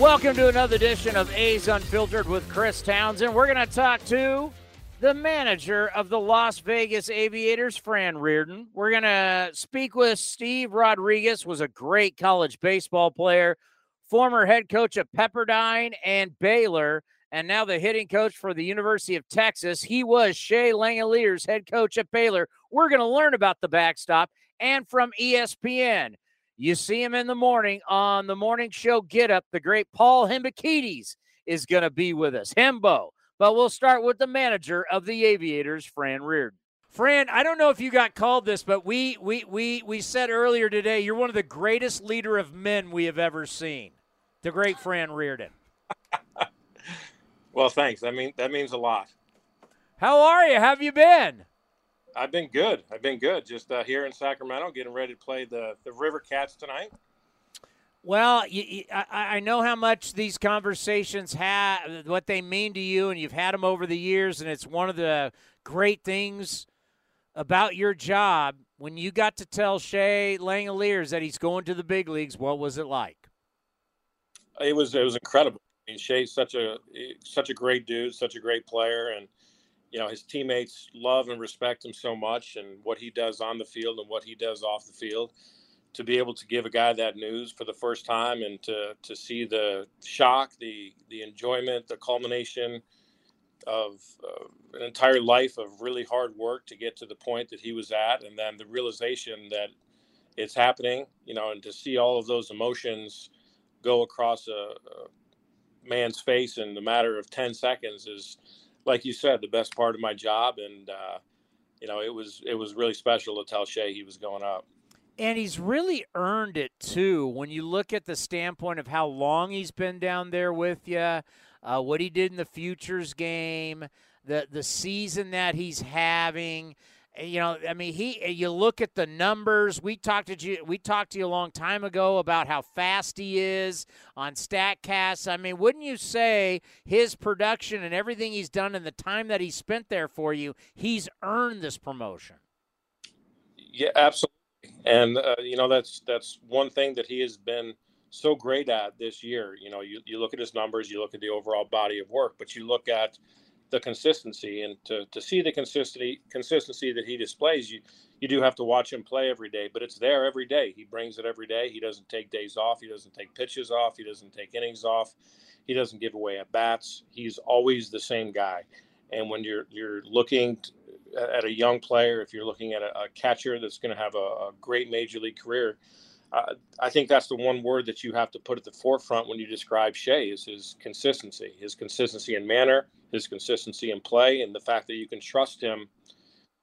Welcome to another edition of A's Unfiltered with Chris Townsend. We're going to talk to the manager of the Las Vegas Aviators, Fran Riordan. We're going to speak with Steve Rodriguez, was a great college baseball player, former head coach at Pepperdine and Baylor, and now the hitting coach for the University of Texas. He was Shea Langeliers' head coach at Baylor. We're going to learn about the backstop and from ESPN. You see him in the morning on the morning show Get Up. The great Paul Hembekides is going to be with us, Hembo. But we'll start with the manager of the Aviators, Fran Riordan. Fran, I don't know if you got called this, but we we we we said earlier today you're one of the greatest leader of men we have ever seen. The great Fran Riordan. well, thanks. I mean that means a lot. How are you? How have you been? I've been good. I've been good. Just uh, here in Sacramento, getting ready to play the the River Cats tonight. Well, you, you, I, I, know how much these conversations have, what they mean to you, and you've had them over the years, and it's one of the great things about your job. When you got to tell Shea Langeliers that he's going to the big leagues, what was it like? It was it was incredible. I mean, Shea's such a such a great dude, such a great player, and you know his teammates love and respect him so much and what he does on the field and what he does off the field to be able to give a guy that news for the first time and to to see the shock the the enjoyment the culmination of uh, an entire life of really hard work to get to the point that he was at and then the realization that it's happening you know and to see all of those emotions go across a, a man's face in the matter of 10 seconds is like you said, the best part of my job, and uh, you know, it was it was really special to tell Shea he was going up. And he's really earned it too. When you look at the standpoint of how long he's been down there with you, uh, what he did in the futures game, the the season that he's having, you know, I mean, he. You look at the numbers. We talked to you. We talked to you a long time ago about how fast he is on Statcast. I mean, wouldn't you say his production and everything he's done in the time that he spent there for you, he's earned this promotion? Yeah, absolutely. And uh, you know, that's that's one thing that he has been so great at this year. You know, you, you look at his numbers, you look at the overall body of work, but you look at the consistency and to, to see the consistency consistency that he displays you you do have to watch him play every day but it's there every day. He brings it every day. He doesn't take days off. He doesn't take pitches off. He doesn't take innings off. He doesn't give away at bats. He's always the same guy. And when you're you're looking at a young player if you're looking at a, a catcher that's going to have a, a great major league career uh, I think that's the one word that you have to put at the forefront when you describe Shea is his consistency, his consistency in manner, his consistency in play, and the fact that you can trust him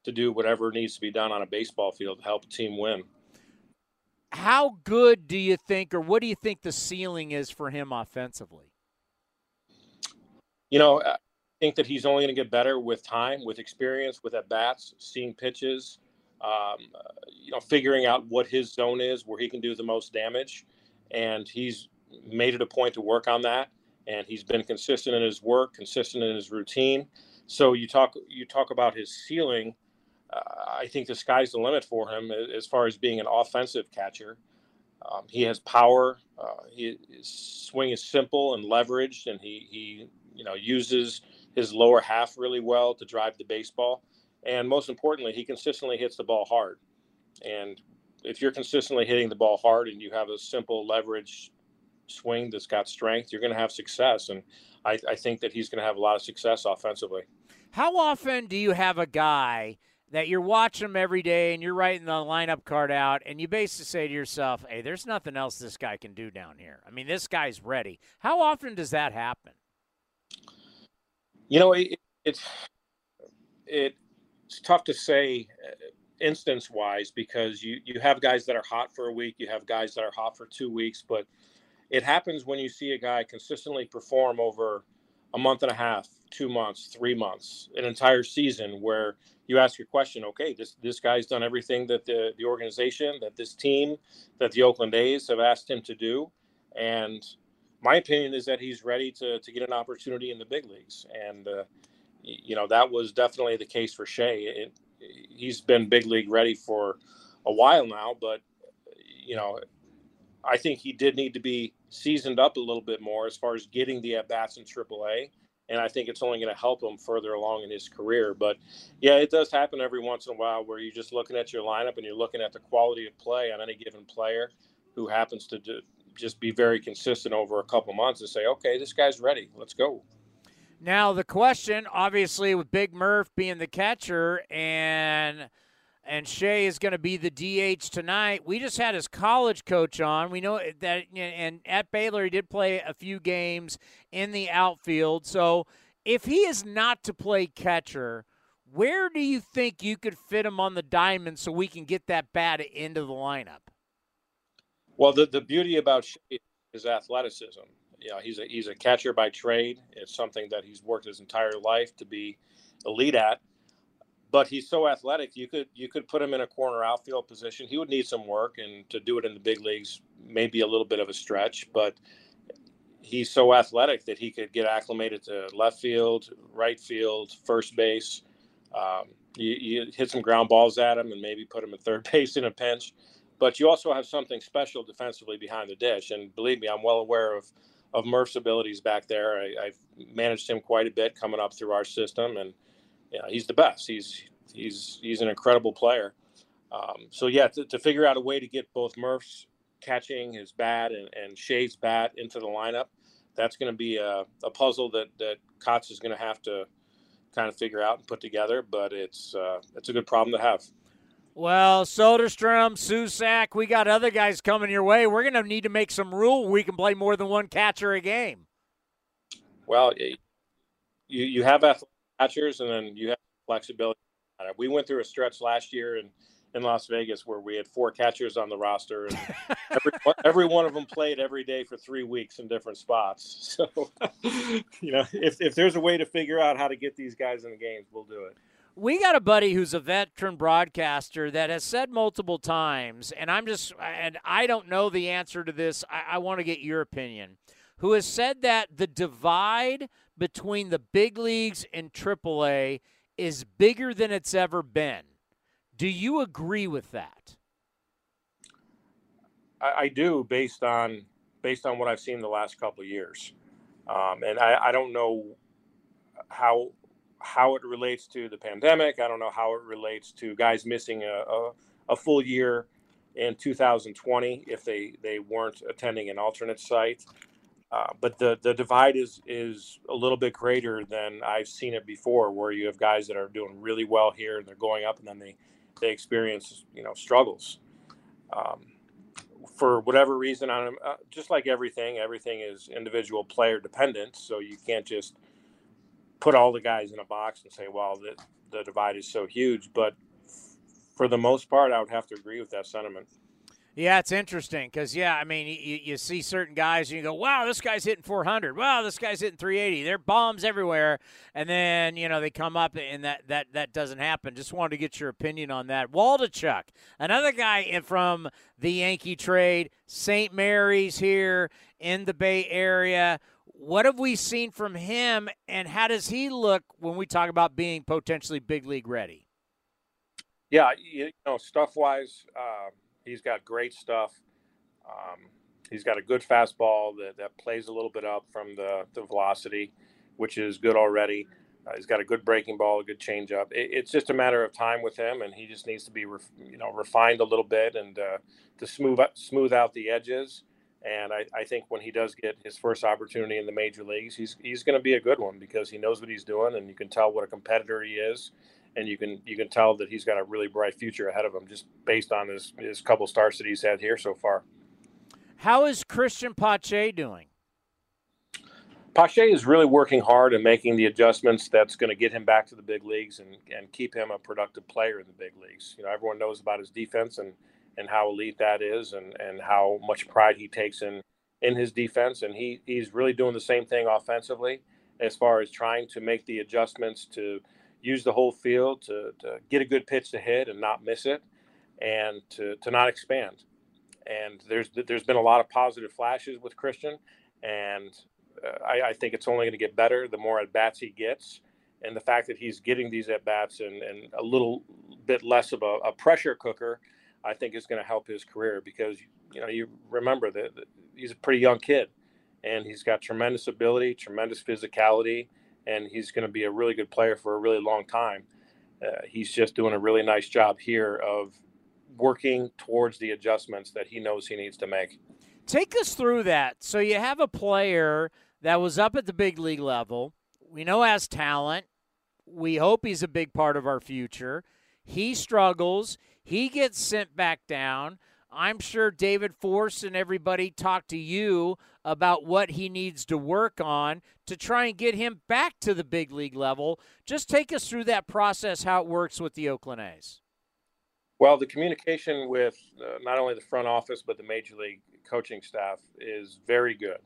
to do whatever needs to be done on a baseball field to help a team win. How good do you think, or what do you think the ceiling is for him offensively? You know, I think that he's only going to get better with time, with experience, with at bats, seeing pitches, um, you know, figuring out what his zone is, where he can do the most damage, and he's made it a point to work on that. And he's been consistent in his work, consistent in his routine. So you talk you talk about his ceiling. Uh, I think the sky's the limit for him as far as being an offensive catcher. Um, he has power. Uh, he, his swing is simple and leveraged, and he he you know uses his lower half really well to drive the baseball and most importantly, he consistently hits the ball hard. And if you're consistently hitting the ball hard and you have a simple leverage swing that's got strength, you're going to have success. And I, I think that he's going to have a lot of success offensively. How often do you have a guy that you're watching him every day and you're writing the lineup card out and you basically say to yourself, hey, there's nothing else this guy can do down here? I mean, this guy's ready. How often does that happen? You know, it, it's it's tough to say uh, instance wise because you you have guys that are hot for a week, you have guys that are hot for two weeks, but it happens when you see a guy consistently perform over a month and a half, two months, three months, an entire season where you ask your question, okay, this this guy's done everything that the the organization, that this team, that the Oakland A's have asked him to do, and my opinion is that he's ready to to get an opportunity in the big leagues, and uh, you know that was definitely the case for Shea. It, he's been big league ready for a while now, but you know, I think he did need to be seasoned up a little bit more as far as getting the at bats in AAA and I think it's only going to help him further along in his career. But yeah, it does happen every once in a while where you're just looking at your lineup and you're looking at the quality of play on any given player who happens to do, just be very consistent over a couple months and say, okay, this guy's ready. Let's go. Now the question, obviously, with Big Murph being the catcher and and Shea is going to be the DH tonight. We just had his college coach on. We know that, and at Baylor, he did play a few games in the outfield. So if he is not to play catcher, where do you think you could fit him on the diamond so we can get that bat into the lineup? Well, the, the beauty about Shea is athleticism. You know, he's a he's a catcher by trade. It's something that he's worked his entire life to be elite at but he's so athletic. You could you could put him in a corner outfield position. He would need some work, and to do it in the big leagues maybe a little bit of a stretch. But he's so athletic that he could get acclimated to left field, right field, first base. Um, you, you, hit some ground balls at him, and maybe put him at third base in a pinch. But you also have something special defensively behind the dish, and believe me, I'm well aware of of Murph's abilities back there. I, I've managed him quite a bit coming up through our system, and he's the best. He's he's he's an incredible player. Um, so yeah, to, to, figure out a way to get both Murph's catching his bat and, and Shea's bat into the lineup, that's going to be a, a, puzzle that that Kotz is going to have to kind of figure out and put together. But it's uh, it's a good problem to have. Well, Soderstrom, Susak, we got other guys coming your way. We're going to need to make some rule. We can play more than one catcher a game. Well, you you have athletic catchers, and then you have flexibility. We went through a stretch last year in, in Las Vegas where we had four catchers on the roster, and every, every one of them played every day for three weeks in different spots. So, you know, if, if there's a way to figure out how to get these guys in the games, we'll do it. We got a buddy who's a veteran broadcaster that has said multiple times, and I'm just, and I don't know the answer to this. I, I want to get your opinion. Who has said that the divide between the big leagues and AAA is bigger than it's ever been. Do you agree with that? I, I do, based on based on what I've seen the last couple years, um, and I, I don't know how how it relates to the pandemic. I don't know how it relates to guys missing a, a, a full year in 2020 if they they weren't attending an alternate site. Uh, but the the divide is is a little bit greater than I've seen it before, where you have guys that are doing really well here and they're going up, and then they they experience you know struggles. Um, for whatever reason, on uh, just like everything, everything is individual player dependent. So you can't just put all the guys in a box and say, "Well, the the divide is so huge." But for the most part, I would have to agree with that sentiment. Yeah, it's interesting because yeah, I mean, you, you see certain guys and you go, "Wow, this guy's hitting 400. Wow, this guy's hitting 380. They're bombs everywhere." And then you know they come up and that that that doesn't happen. Just wanted to get your opinion on that. Waldichuk, another guy from the Yankee trade, St. Mary's here in the Bay Area. What have we seen from him, and how does he look when we talk about being potentially big league ready? Yeah, you know, stuff wise. Um He's got great stuff. Um, he's got a good fastball that, that plays a little bit up from the, the velocity, which is good already. Uh, he's got a good breaking ball, a good changeup. It, it's just a matter of time with him, and he just needs to be, ref, you know, refined a little bit and uh, to smooth smooth out the edges. And I, I, think when he does get his first opportunity in the major leagues, he's he's going to be a good one because he knows what he's doing, and you can tell what a competitor he is and you can you can tell that he's got a really bright future ahead of him just based on his his couple starts that he's had here so far. How is Christian Pache doing? Pache is really working hard and making the adjustments that's going to get him back to the big leagues and, and keep him a productive player in the big leagues. You know, everyone knows about his defense and, and how elite that is and, and how much pride he takes in, in his defense. And he, he's really doing the same thing offensively as far as trying to make the adjustments to use the whole field to, to get a good pitch to hit and not miss it and to, to not expand. And there's there's been a lot of positive flashes with Christian, and uh, I, I, think it's only going to get better the more at bats he gets, and the fact that he's getting these at bats and, and a little bit less of a, a pressure cooker, I think is going to help his career because you know you remember that he's a pretty young kid, and he's got tremendous ability, tremendous physicality, and he's going to be a really good player for a really long time. Uh, he's just doing a really nice job here of working towards the adjustments that he knows he needs to make. Take us through that. So you have a player that was up at the big league level. We know has talent. We hope he's a big part of our future. He struggles. He gets sent back down. I'm sure David Forst and everybody talked to you about what he needs to work on to try and get him back to the big league level. Just take us through that process, how it works with the Oakland A's. Well, the communication with uh, not only the front office but the major league coaching staff is very good.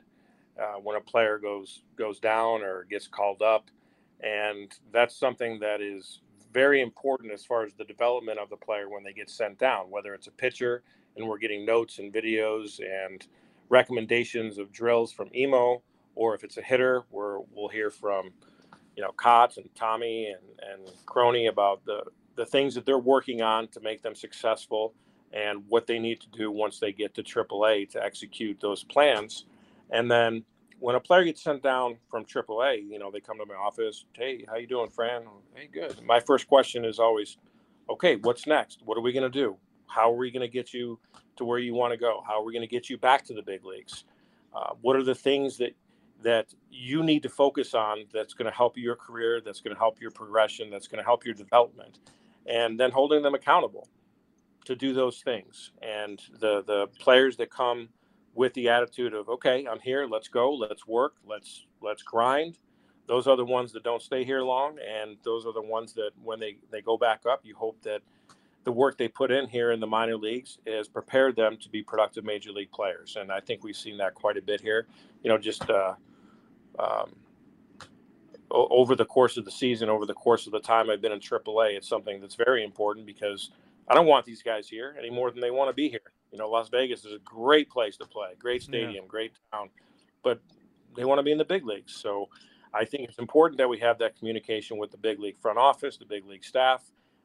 Uh, when a player goes goes down or gets called up, and that's something that is very important as far as the development of the player when they get sent down. Whether it's a pitcher and we're getting notes and videos and recommendations of drills from Emo, or if it's a hitter, where we'll hear from you know Kotz and Tommy and and Crony about the the things that they're working on to make them successful and what they need to do once they get to AAA to execute those plans. And then when a player gets sent down from AAA, you know, they come to my office. Hey, how you doing, Fran? Hey, good. My first question is always, okay, what's next? What are we going to do? How are we going to get you to where you want to go? How are we going to get you back to the big leagues? Uh, what are the things that that you need to focus on that's going to help your career, that's going to help your progression, that's going to help your development, and then holding them accountable to do those things. And the the players that come with the attitude of okay, I'm here, let's go, let's work, let's let's grind. Those are the ones that don't stay here long, and those are the ones that when they they go back up, you hope that the work they put in here in the minor leagues has prepared them to be productive major league players. And I think we've seen that quite a bit here. You know, just uh, um, over the course of the season, over the course of the time I've been in AAA, it's something that's very important because I don't want these guys here any more than they want to be here. You know, Las Vegas is a great place to play, great stadium, yeah. great town, but they want to be in the big leagues. So I think it's important that we have that communication with the big league front office, the big league staff,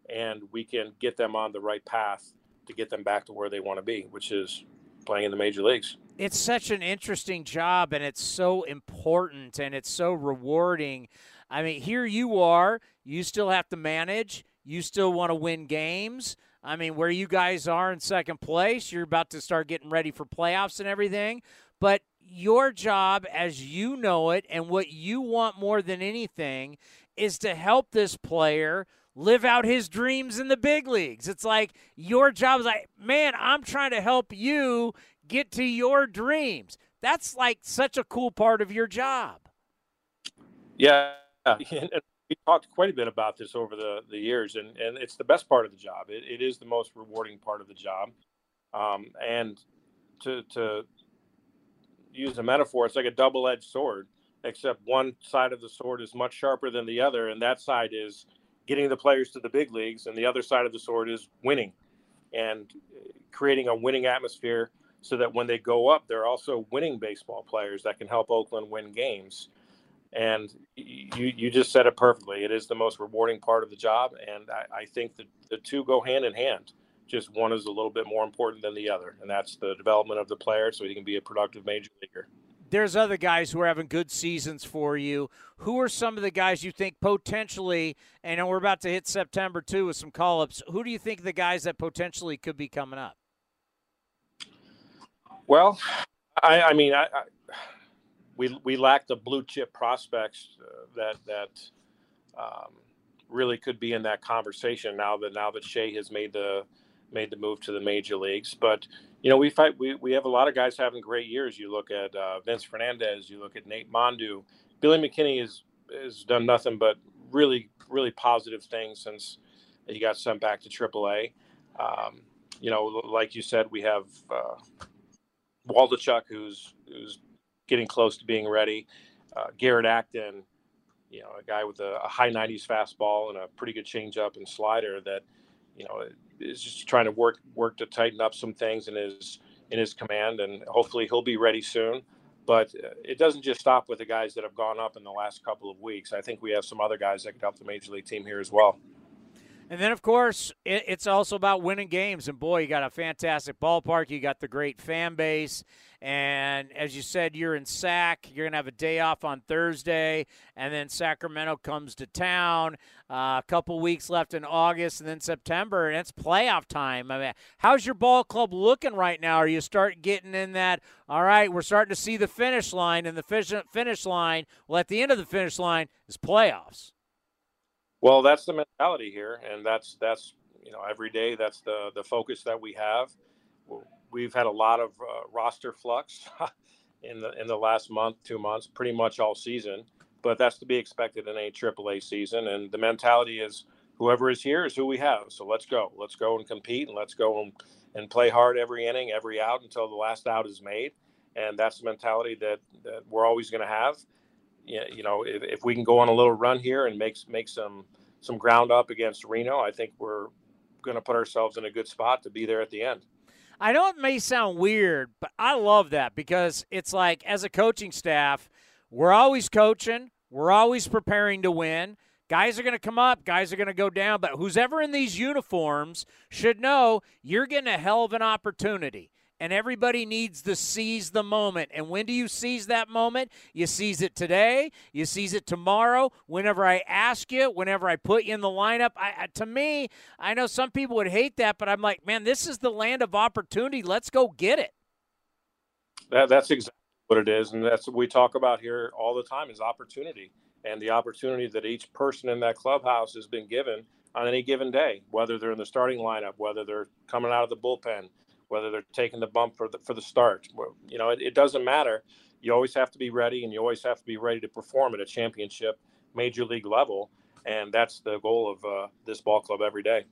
and we can get them on the right path to get them back to where they want to be, which is playing in the major leagues. It's such an interesting job and it's so important and it's so rewarding. I mean, here you are, you still have to manage, you still want to win games. I mean, where you guys are in second place, you're about to start getting ready for playoffs and everything. But your job, as you know it, and what you want more than anything, is to help this player live out his dreams in the big leagues. It's like your job is like, man, I'm trying to help you get to your dreams. That's like such a cool part of your job. Yeah. we talked quite a bit about this over the, the years, and, and it's the best part of the job. It, it is the most rewarding part of the job. Um, and to, to use a metaphor, it's like a double edged sword, except one side of the sword is much sharper than the other, and that side is getting the players to the big leagues, and the other side of the sword is winning and creating a winning atmosphere so that when they go up, they're also winning baseball players that can help Oakland win games. And you, you just said it perfectly. It is the most rewarding part of the job. And I, I think that the two go hand in hand. Just one is a little bit more important than the other, and that's the development of the player so he can be a productive major leaguer there's other guys who are having good seasons for you. Who are some of the guys you think potentially, and we're about to hit September too with some call ups, who do you think the guys that potentially could be coming up? Well, I, I mean, I, I, we, we lack the blue chip prospects uh, that, that um, really could be in that conversation now that, now that Shea has made the, made the move to the major leagues. But you know, we fight. We, we have a lot of guys having great years. You look at uh, Vince Fernandez. You look at Nate Mondou. Billy McKinney has has done nothing but really really positive things since he got sent back to AAA. Um, you know, like you said, we have uh, Waldichuk, who's who's getting close to being ready. Uh, Garrett Acton, you know, a guy with a, a, high 90s fastball and a pretty good changeup and slider that, you know, is just trying to work work to tighten up some things in his in his command, and hopefully he'll be ready soon. But uh, it doesn't just stop with the guys that have gone up in the last couple of weeks. I think we have some other guys that could help the major league team here as well. And then, of course, it, it's also about winning games. And boy, you got a fantastic ballpark. You got the great fan base. And as you said, you're in SAC. You're going to have a day off on Thursday. And then Sacramento comes to town. Uh, a couple weeks left in August and then September. And it's playoff time. I mean, how's your ball club looking right now? Are you start getting in that, all right, we're starting to see the finish line. And the finish line, well, at the end of the finish line is playoffs. Well, that's the mentality here, and that's that's you know every day that's the the focus that we have. We've had a lot of uh, roster flux in the in the last month, two months, pretty much all season. But that's to be expected in a AAA season, and the mentality is whoever is here is who we have. So let's go, let's go and compete, and let's go and, and play hard every inning, every out until the last out is made. And that's the mentality that, that we're always going to have you know, if, if we can go on a little run here and make make some some ground up against Reno, I think we're going to put ourselves in a good spot to be there at the end. I know it may sound weird, but I love that because it's like as a coaching staff, we're always coaching, we're always preparing to win. Guys are going to come up, guys are going to go down, but who's ever in these uniforms should know you're getting a hell of an opportunity and everybody needs to seize the moment. And when do you seize that moment? You seize it today. You seize it tomorrow. Whenever I ask you, whenever I put you in the lineup, I, to me, I know some people would hate that, but I'm like, man, this is the land of opportunity. Let's go get it. That, that's exactly what it is, and that's what we talk about here all the time is opportunity and the opportunity that each person in that clubhouse has been given on any given day, whether they're in the starting lineup, whether they're coming out of the bullpen, whether they're taking the bump for the for the start. You know, it, it doesn't matter. You always have to be ready, and you always have to be ready to perform at a championship, major league level, and that's the goal of uh, this ball club every day.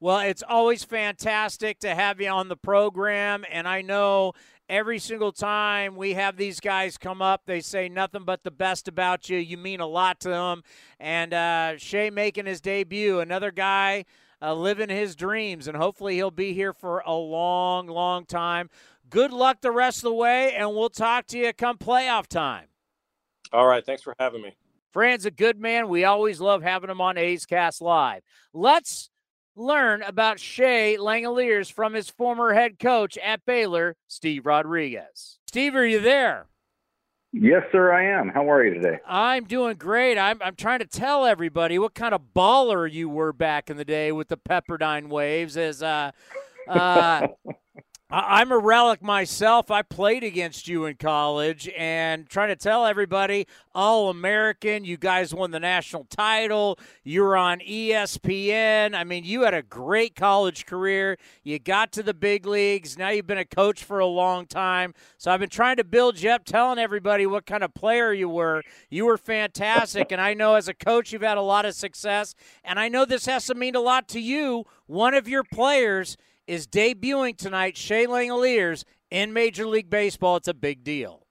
Well, it's always fantastic to have you on the program, and I know every single time we have these guys come up, they say nothing but the best about you. You mean a lot to them. And uh, Shea making his debut, another guy uh, living his dreams, and hopefully he'll be here for a long, long time. Good luck the rest of the way, and we'll talk to you come playoff time. All right. Thanks for having me. Fran's a good man. We always love having him on A's Cast Live. Let's learn about Shea Langeliers from his former head coach at Baylor, Steve Rodriguez. Steve, are you there? Yes, sir, I am. How are you today? I'm doing great. I'm, I'm trying to tell everybody what kind of baller you were back in the day with the Pepperdine Waves. As uh, uh, I'm a relic myself. I played against you in college and trying to tell everybody, all American. You guys won the national title. You were on ESPN. I mean, you had a great college career. You got to the big leagues. Now you've been a coach for a long time. So I've been trying to build you up, telling everybody what kind of player you were. You were fantastic. and I know as a coach, you've had a lot of success. And I know this has to mean a lot to you. One of your players is debuting tonight, Shea Langeliers, in Major League Baseball. It's a big deal.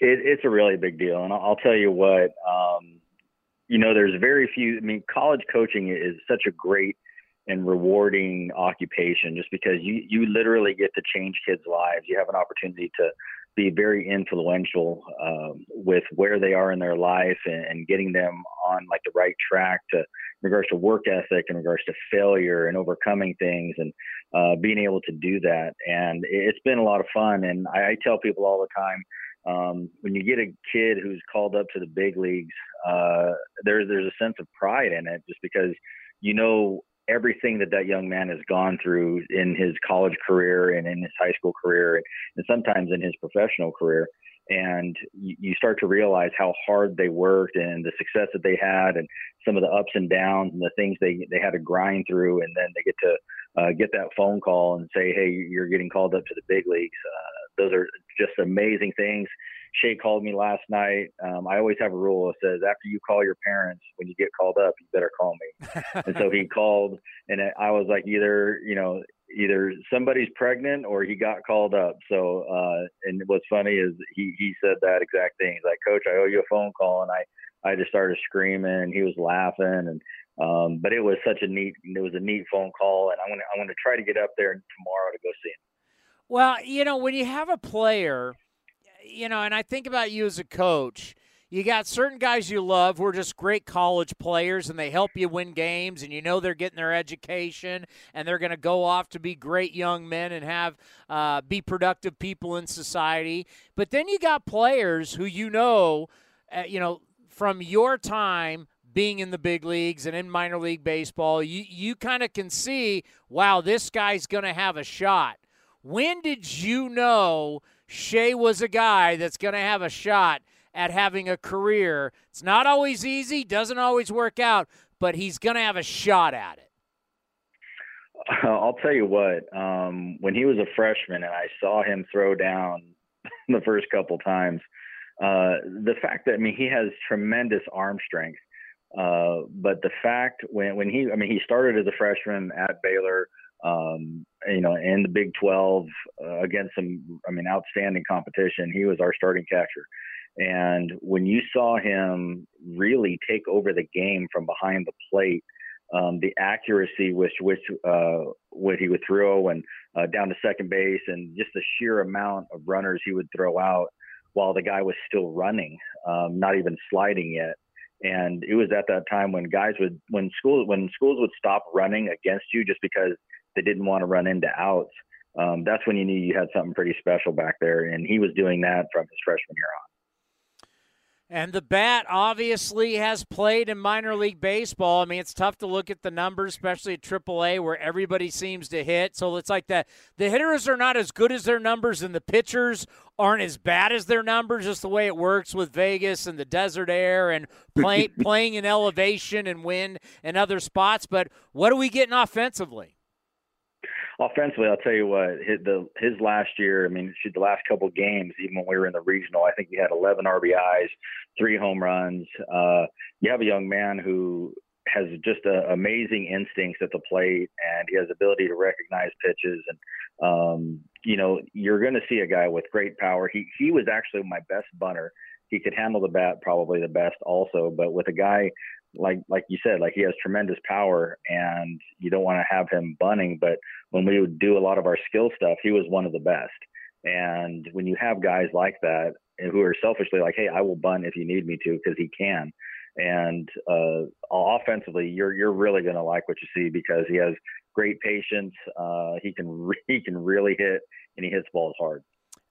It, it's a really big deal. And I'll tell you what, um, you know, there's very few. I mean, college coaching is such a great and rewarding occupation just because you, you literally get to change kids' lives. You have an opportunity to be very influential um, with where they are in their life and, and, getting them on like the right track to in regards to work ethic in regards to failure and overcoming things and uh, being able to do that. And it's been a lot of fun. And I, I tell people all the time um, when you get a kid who's called up to the big leagues uh, there's there's a sense of pride in it just because you know everything that that young man has gone through in his college career and in his high school career and, sometimes in his professional career and you, you start to realize how hard they worked and the success that they had and some of the ups and downs and the things they they had to grind through and then they get to uh, get that phone call and say, hey, you're getting called up to the big leagues. Uh, those are just amazing things. Shea called me last night. Um, I always have a rule that says after you call your parents, when you get called up, you better call me. and so he called, and I was like, either you know, either somebody's pregnant or he got called up. So, uh, and what's funny is he he said that exact thing. He's like, Coach, I owe you a phone call, and I I just started screaming. And he was laughing, and um, but it was such a neat it was a neat phone call, and I'm gonna I'm gonna try to get up there tomorrow to go see him. Well, you know, when you have a player, you know, and I think about you as a coach. You got certain guys you love who are just great college players and they help you win games and you know they're getting their education and they're going to go off to be great young men and have uh, be productive people in society. But then you got players who you know uh, you know from your time being in the big leagues and in minor league baseball you, you kind of can see wow this guy's going to have a shot. When did you know Shea was a guy that's going to have a shot at having a career. It's not always easy, doesn't always work out, but he's going to have a shot at it. I'll tell you what, um, when he was a freshman and I saw him throw down the first couple times, uh, the fact that, I mean, he has tremendous arm strength. Uh, but the fact when, when he, I mean, he started as a freshman at Baylor, um, you know, in the Big 12 uh, against some, I mean, outstanding competition. He was our starting catcher. And when you saw him really take over the game from behind the plate, um, the accuracy with which uh, what he would throw and uh, down to second base, and just the sheer amount of runners he would throw out while the guy was still running, um, not even sliding yet. And it was at that time when guys would, when schools, when schools would stop running against you just because they didn't want to run into outs. Um, that's when you knew you had something pretty special back there. And he was doing that from his freshman year on. And the bat obviously has played in minor league baseball. I mean, it's tough to look at the numbers, especially at AAA, where everybody seems to hit. So it's like that. The hitters are not as good as their numbers, and the pitchers aren't as bad as their numbers. Just the way it works with Vegas and the desert air and play, playing in elevation and wind and other spots. But what are we getting offensively? Offensively, I'll tell you what, his, the, his last year, I mean, the last couple of games, even when we were in the regional, I think he had 11 RBIs, three home runs. Uh, you have a young man who has just a, amazing instincts at the plate, and he has ability to recognize pitches. And um, you know, you're going to see a guy with great power. He he was actually my best bunter. He could handle the bat probably the best also, but with a guy like like you said, like he has tremendous power, and you don't want to have him bunning. But when we would do a lot of our skill stuff, he was one of the best. And when you have guys like that who are selfishly like, "Hey, I will bunt if you need me to," because he can. And uh, offensively, you're you're really going to like what you see because he has great patience. Uh, he can re- he can really hit, and he hits balls hard.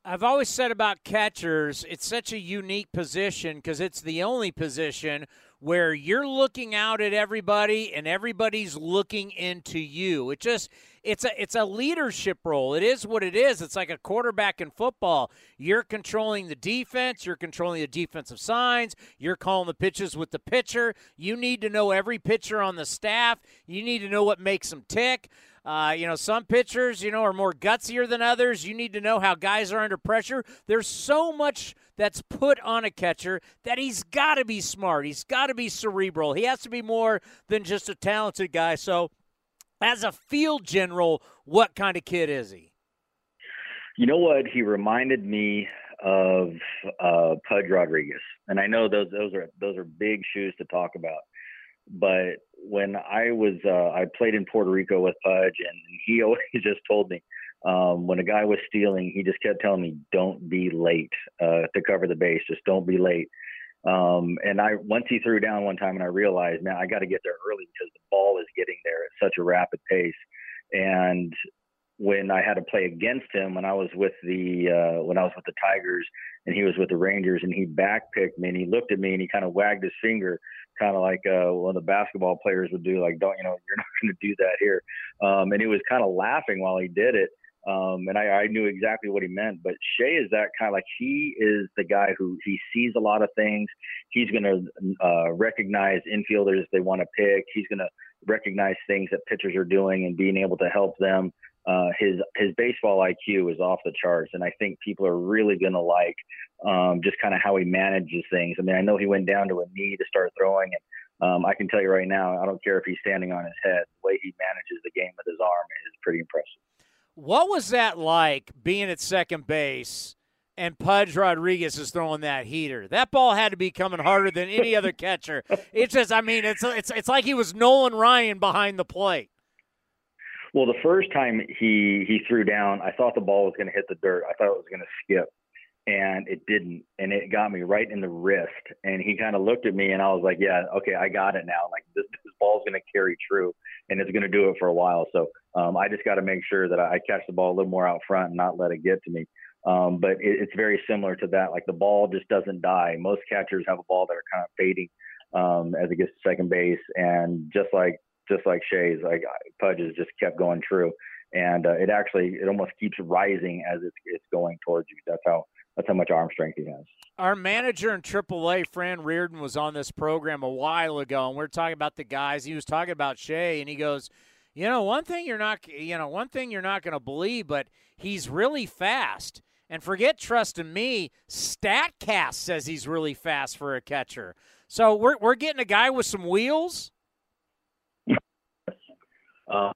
I've always said about catchers, it's such a unique position because it's the only position where you're looking out at everybody and everybody's looking into you. It just it's a it's a leadership role. It is what it is. It's like a quarterback in football. You're controlling the defense, you're controlling the defensive signs, you're calling the pitches with the pitcher. You need to know every pitcher on the staff. You need to know what makes them tick. Uh, you know, some pitchers, you know, are more gutsier than others. You need to know how guys are under pressure. There's so much that's put on a catcher that he's got to be smart. He's got to be cerebral. He has to be more than just a talented guy. So, as a field general, what kind of kid is he? You know what? He reminded me of uh, Pudge Rodriguez, and I know those those are those are big shoes to talk about. But when I was, uh, I played in Puerto Rico with Pudge, and he always just told me um, when a guy was stealing, he just kept telling me, "Don't be late uh, to cover the base. Just don't be late." Um, and I once he threw down one time, and I realized, man, I got to get there early because the ball is getting there at such a rapid pace. And when I had to play against him when I was with the uh, when I was with the Tigers and he was with the Rangers and he backpicked me and he looked at me and he kind of wagged his finger, kind of like uh, one of the basketball players would do, like don't you know you're not going to do that here, um, and he was kind of laughing while he did it. Um, and I, I knew exactly what he meant. But Shea is that kind of like he is the guy who he sees a lot of things. He's going to uh, recognize infielders they want to pick. He's going to recognize things that pitchers are doing and being able to help them. Uh, his his baseball IQ is off the charts, and I think people are really going to like um, just kind of how he manages things. I mean, I know he went down to a knee to start throwing, and um, I can tell you right now, I don't care if he's standing on his head. The way he manages the game with his arm is pretty impressive. What was that like being at second base? and Pudge Rodriguez is throwing that heater. That ball had to be coming harder than any other catcher. It's just, I mean, it's it's it's like he was Nolan Ryan behind the plate. Well, the first time he he threw down, I thought the ball was going to hit the dirt. I thought it was going to skip, and it didn't, and it got me right in the wrist. And he kind of looked at me, and I was like, "Yeah, okay, I got it now. Like this, this ball's going to carry true, and it's going to do it for a while. So um, I just got to make sure that I catch the ball a little more out front and not let it get to me." Um, but it, it's very similar to that. Like the ball just doesn't die. Most catchers have a ball that are kind of fading um, as it gets to second base, and just like just like Shea's, like Pudge has just kept going true, and uh, it actually it almost keeps rising as it's it's going towards you. That's how that's how much arm strength he has. Our manager in AAA, Fran Riordan, was on this program a while ago, and we are talking about the guys. He was talking about Shea, and he goes, "You know, one thing you're not, you know, one thing you're not going to believe, but he's really fast." And forget trusting me, StatCast says he's really fast for a catcher. So we're we're getting a guy with some wheels. Uh,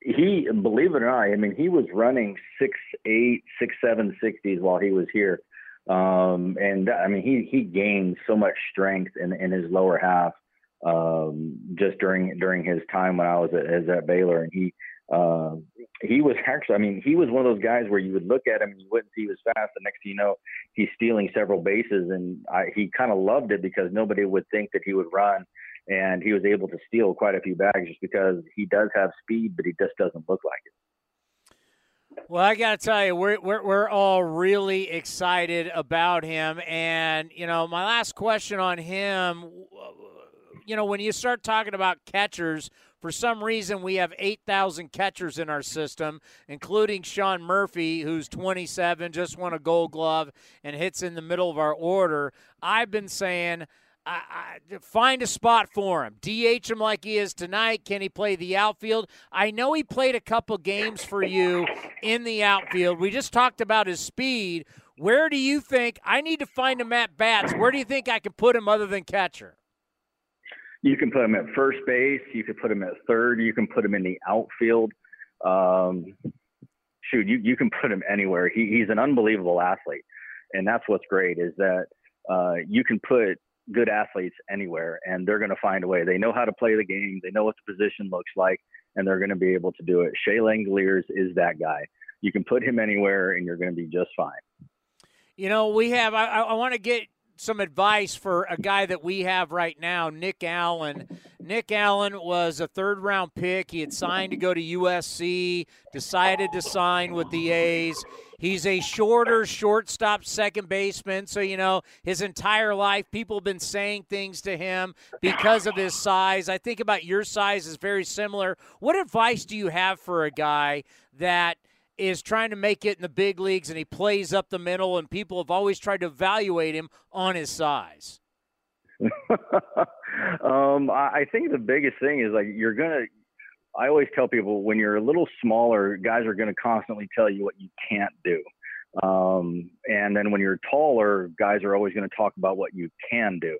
he, believe it or not, I mean, he was running six eight, six seven sixties while he was here, um, and I mean, he he gained so much strength in in his lower half um, just during during his time when I was at, as at Baylor, and he uh, he was actually, I mean, he was one of those guys where you would look at him and you wouldn't see he was fast. The next thing you know, he's stealing several bases, and I, he kind of loved it because nobody would think that he would run, and he was able to steal quite a few bags just because he does have speed, but he just doesn't look like it. Well, I got to tell you, we're, we're, we're all really excited about him. And, you know, my last question on him, you know, when you start talking about catchers, for some reason, we have 8,000 catchers in our system, including Sean Murphy, who's 27, just won a gold glove, and hits in the middle of our order. I've been saying, I, I, find a spot for him. DH him like he is tonight. Can he play the outfield? I know he played a couple games for you in the outfield. We just talked about his speed. Where do you think I need to find him at bats? Where do you think I can put him other than catcher? You can put him at first base. You can put him at third. You can put him in the outfield. Um, shoot, you, you can put him anywhere. He, he's an unbelievable athlete. And that's what's great is that uh, you can put good athletes anywhere and they're going to find a way. They know how to play the game. They know what the position looks like and they're going to be able to do it. Shea Langeliers is that guy. You can put him anywhere and you're going to be just fine. You know, we have, I, I want to get some advice for a guy that we have right now, Nick Allen. Nick Allen was a third round pick. He had signed to go to USC, decided to sign with the A's. He's a shorter shortstop second baseman. So, you know, his entire life, people have been saying things to him because of his size. I think about your size is very similar. What advice do you have for a guy that – is trying to make it in the big leagues and he plays up the middle, and people have always tried to evaluate him on his size? um, I think the biggest thing is like you're gonna. I always tell people when you're a little smaller, guys are to constantly tell you what you can't do. Um, and then when you're taller, guys are always to talk about what you can do.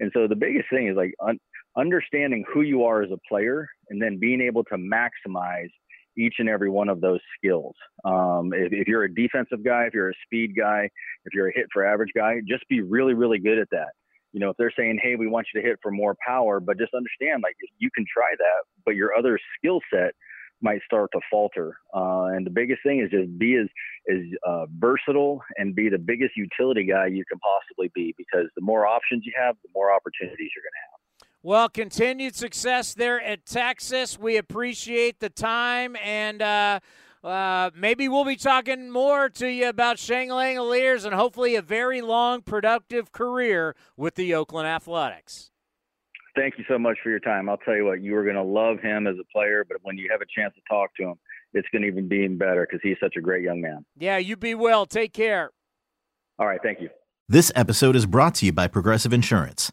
And so the biggest thing is like un- understanding who you are as a player and then being able to maximize each and every one of those skills. Um, if, if, you're a defensive guy, if you're a speed guy, if you're a hit for average guy, just be really, really good at that. You know, if they're saying, "Hey, we want you to hit for more power," but just understand, like you can try that, but your other skill set might start to falter. Uh, and the biggest thing is just be as as uh, versatile and be the biggest utility guy you can possibly be, because the more options you have, the more opportunities you're going to have. Well, continued success there at Texas. We appreciate the time, and uh, uh, maybe we'll be talking more to you about Shea Langeliers and hopefully a very long, productive career with the Oakland Athletics. Thank you so much for your time. I'll tell you what, you are going to love him as a player, but when you have a chance to talk to him, it's going to even be even better because he's such a great young man. Yeah, you be well. Take care. All right, thank you. This episode is brought to you by Progressive Insurance.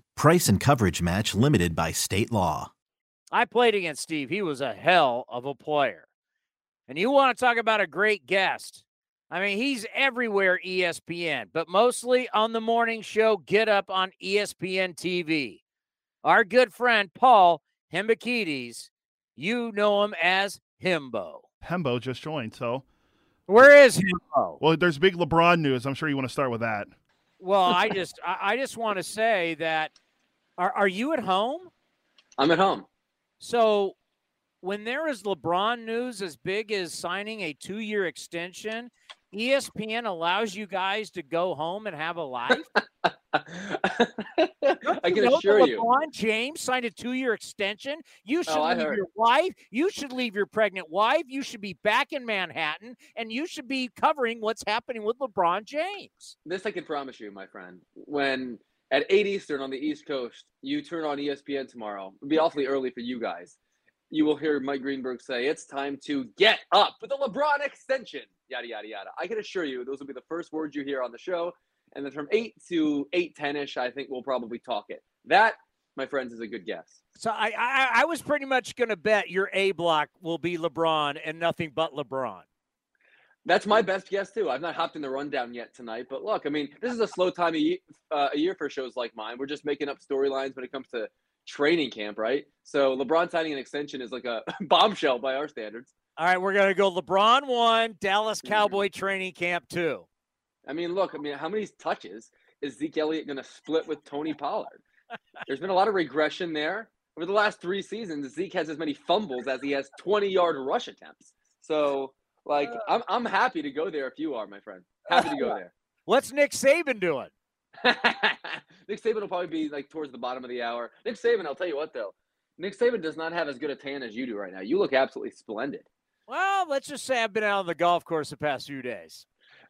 Price and coverage match limited by state law. I played against Steve. He was a hell of a player. And you want to talk about a great guest. I mean, he's everywhere ESPN, but mostly on the morning show Get Up on ESPN TV. Our good friend Paul Hembekides, you know him as Himbo. Hembo just joined, so Where is Hembo? well, there's big LeBron news. I'm sure you want to start with that. Well, I just I I just want to say that are are you at home? I'm at home. So when there is LeBron news as big as signing a two year extension, ESPN allows you guys to go home and have a life. I can assure you. LeBron James signed a two-year extension. You oh, should Oh, leave your wife. You should leave your pregnant wife. You should be back in Manhattan, and you should be covering what's happening with LeBron James. This I can promise you, my friend. When at 8 Eastern on the East Coast, you turn on ESPN tomorrow. It'll be awfully early for you guys. You will hear Mike Greenberg say, It's time to get up with the LeBron extension. Yada, yada, yada. I can assure you, those will be the first words you hear on the show. And then from 8 to 8 ish, I think we'll probably talk it. That, my friends, is a good guess. So I I, I was pretty much going to bet your A block will be LeBron and nothing but LeBron. That's my best guess too. I've not hopped in the rundown yet tonight, but look, I mean, this is a slow time a year, uh, a year for shows like mine. We're just making up storylines when it comes to training camp, right? So LeBron signing an extension is like a bombshell by our standards. All right, we're going to go LeBron one, Dallas Mm-hmm. Cowboy training camp two. I mean, look, I mean, how many touches is Zeke Elliott going to split with Tony Pollard? There's been a lot of regression there. Over the last three seasons, Zeke has as many fumbles as he has 20 yard rush attempts. So, like, I'm, I'm happy to go there if you are, my friend. Happy to go there. What's Nick Saban doing? Nick Saban will probably be like towards the bottom of the hour. Nick Saban, I'll tell you what though, Nick Saban does not have as good a tan as you do right now. You look absolutely splendid. Well, let's just say I've been out on the golf course the past few days.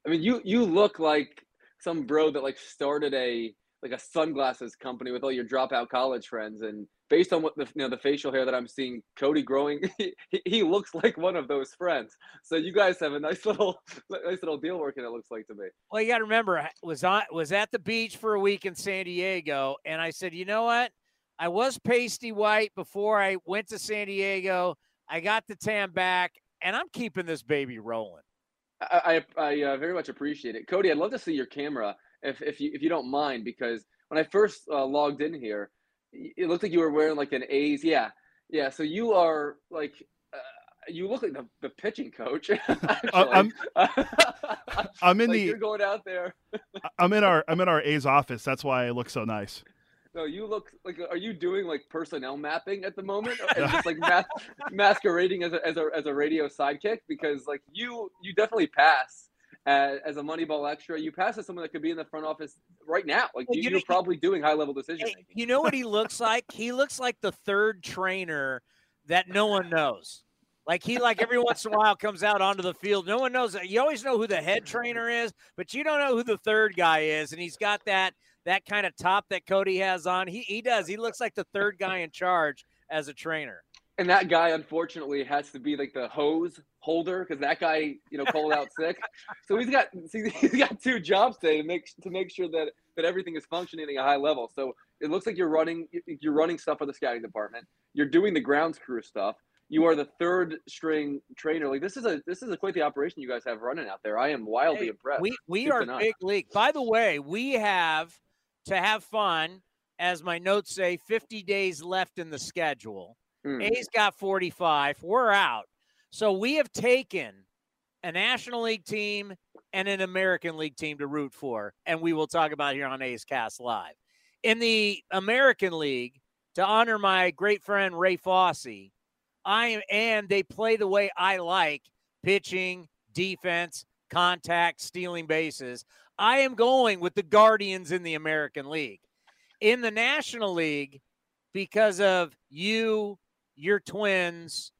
I mean, you you look like some bro that like started a like a sunglasses company with all your dropout college friends. And based on what the you know the facial hair that I'm seeing Cody growing, he, he looks like one of those friends. So you guys have a nice little nice little deal working. It looks like to me. Well, you got to remember, I was on was at the beach for a week in San Diego, and I said, you know what? I was pasty white before I went to San Diego. I got the tan back, and I'm keeping this baby rolling. I I, I uh, very much appreciate it, Cody. I'd love to see your camera if if you if you don't mind, because when I first uh, logged in here, it looked like you were wearing like an A's. Yeah, yeah. So you are like. Uh, you look like the, the pitching coach. I'm- I'm in Like, the You're going out there. I'm in our I'm in our A's office. That's why I look so nice. No, you look like. Are you doing like personnel mapping at the moment, or just like mas- masquerading as a, as a as a radio sidekick? Because like you you definitely pass as, as a Moneyball extra. You pass as someone that could be in the front office right now. Like Well, you, you you're know- probably doing high level decision making. you know what he looks like? He looks like the third trainer that no one knows. Like he like every once in a while comes out onto the field. No one knows. You always know who the head trainer is, but you don't know who the third guy is. And he's got that that kind of top that Cody has on. He he does. He looks like the third guy in charge as a trainer. And that guy, unfortunately, has to be like the hose holder because that guy, you know, called out sick. So he's got see, he's got two jobs today to make to make sure that that everything is functioning at a high level. So it looks like you're running you're running stuff for the scouting department. You're doing the grounds crew stuff. You are the third string trainer. Like this is a this is a quite the operation you guys have running out there. I am wildly Hey, impressed. We we Keep are big league. By the way, we have to have fun, as my notes say, 50 days left in the schedule. Hmm. A's got 45. We're out. So we have taken a National League team and an American League team to root for, and we will talk about here on A's Cast Live. In the American League, to honor my great friend Ray Fosse, I am, and they play the way I like pitching, defense, contact, stealing bases. I am going with the Guardians in the American League. In the National League, because of you, your twins,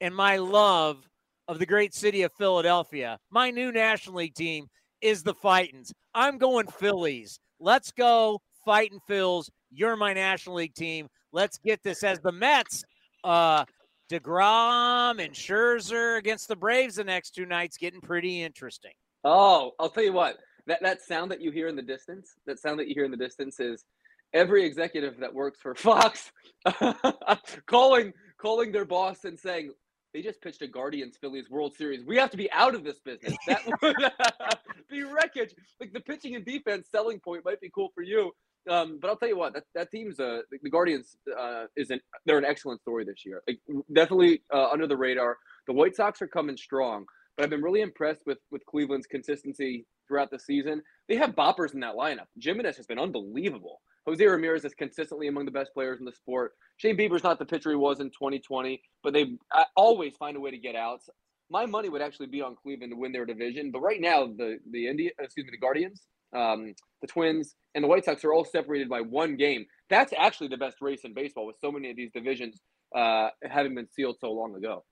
and my love of the great city of Philadelphia, my new National League team is the Fightins. I'm going Phillies. Let's go, Fightin' Phils. You're my National League team. Let's get this as the Mets. Uh, DeGrom and Scherzer against the Braves the next two nights getting pretty interesting. Oh, I'll tell you what. That that sound that you hear in the distance, that sound that you hear in the distance is every executive that works for Fox calling calling their boss and saying they just pitched a Guardians Phillies World Series. We have to be out of this business. That would be wreckage. Like the pitching and defense selling point might be cool for you. Um, but I'll tell you what, that, that team's uh, the Guardians uh, is an they're an excellent story this year. Like definitely uh, under the radar. The White Sox are coming strong, but I've been really impressed with with Cleveland's consistency throughout the season. They have boppers in that lineup. Giménez has been unbelievable. Jose Ramirez is consistently among the best players in the sport. Shane Bieber's not the pitcher he was in 2020, but they always find a way to get outs. My money would actually be on Cleveland to win their division, but right now the the India, excuse me, the Guardians, um, the Twins, and the White Sox are all separated by one game. That's actually the best race in baseball, with so many of these divisions uh, having been sealed so long ago.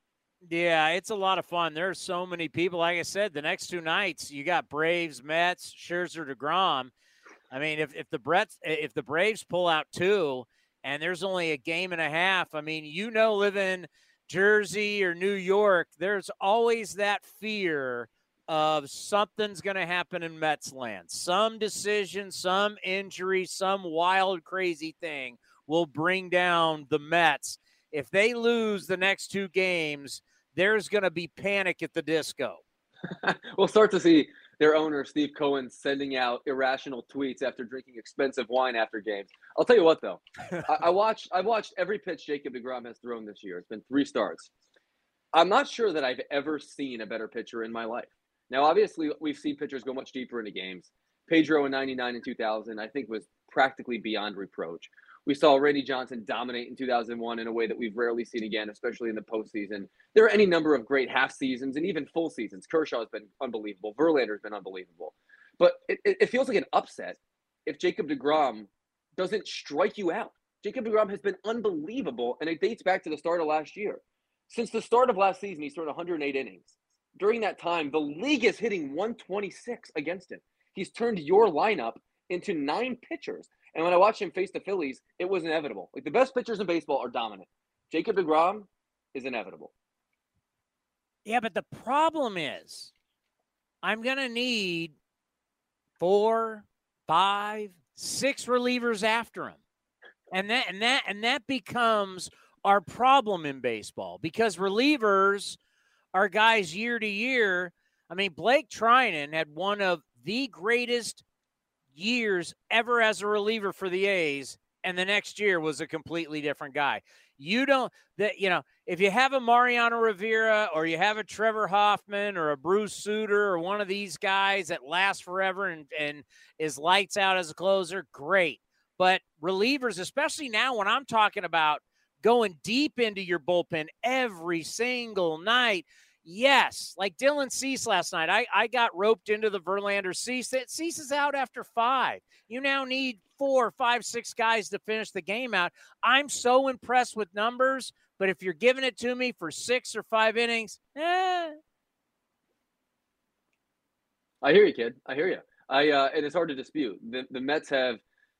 Yeah, it's a lot of fun. There's so many people. Like I said, the next two nights you got Braves, Mets, Scherzer, Degrom. I mean, if if the Bretts, if the Braves pull out two, and there's only a game and a half, I mean, you know, living Jersey or New York, there's always that fear of something's going to happen in Mets land. Some decision, some injury, some wild, crazy thing will bring down the Mets. If they lose the next two games, there's going to be panic at the disco. we'll start to see their owner Steve Cohen sending out irrational tweets after drinking expensive wine after games. I'll tell you what though, I, I watched I watched every pitch Jacob Degrom has thrown this year. It's been three starts. I'm not sure that I've ever seen a better pitcher in my life. Now, obviously, we've seen pitchers go much deeper into games. Pedro in '99 and 2000, I think, was practically beyond reproach. We saw Randy Johnson dominate in 2001 in a way that we've rarely seen again, especially in the postseason. There are any number of great half seasons and even full seasons. Kershaw has been unbelievable. Verlander has been unbelievable. But it, it feels like an upset if Jacob DeGrom doesn't strike you out. Jacob DeGrom has been unbelievable, and it dates back to the start of last year. Since the start of last season, he's thrown 108 innings. During that time, the league is hitting 126 against him. He's turned your lineup into nine pitchers. And when I watched him face the Phillies, it was inevitable. Like the best pitchers in baseball are dominant. Jacob DeGrom is inevitable. Yeah, but the problem is I'm going to need four, five, six relievers after him. And that and that and that becomes our problem in baseball because relievers are guys year to year. I mean, Blake Treinen had one of the greatest years ever as a reliever for the A's, and the next year was a completely different guy. You don't that you know if you have a Mariano Rivera or you have a Trevor Hoffman or a Bruce Sutter or one of these guys that lasts forever and and is lights out as a closer, great. But relievers, especially now when I'm talking about going deep into your bullpen every single night, Yes, like Dylan Cease last night. I, I got roped into the Verlander Cease. Cease is out after five. You now need four, five, six guys to finish the game out. I'm so impressed with numbers, but if you're giving it to me for six or five innings, eh. I hear you, kid. I hear you. I uh, and it's hard to dispute. The, the Mets have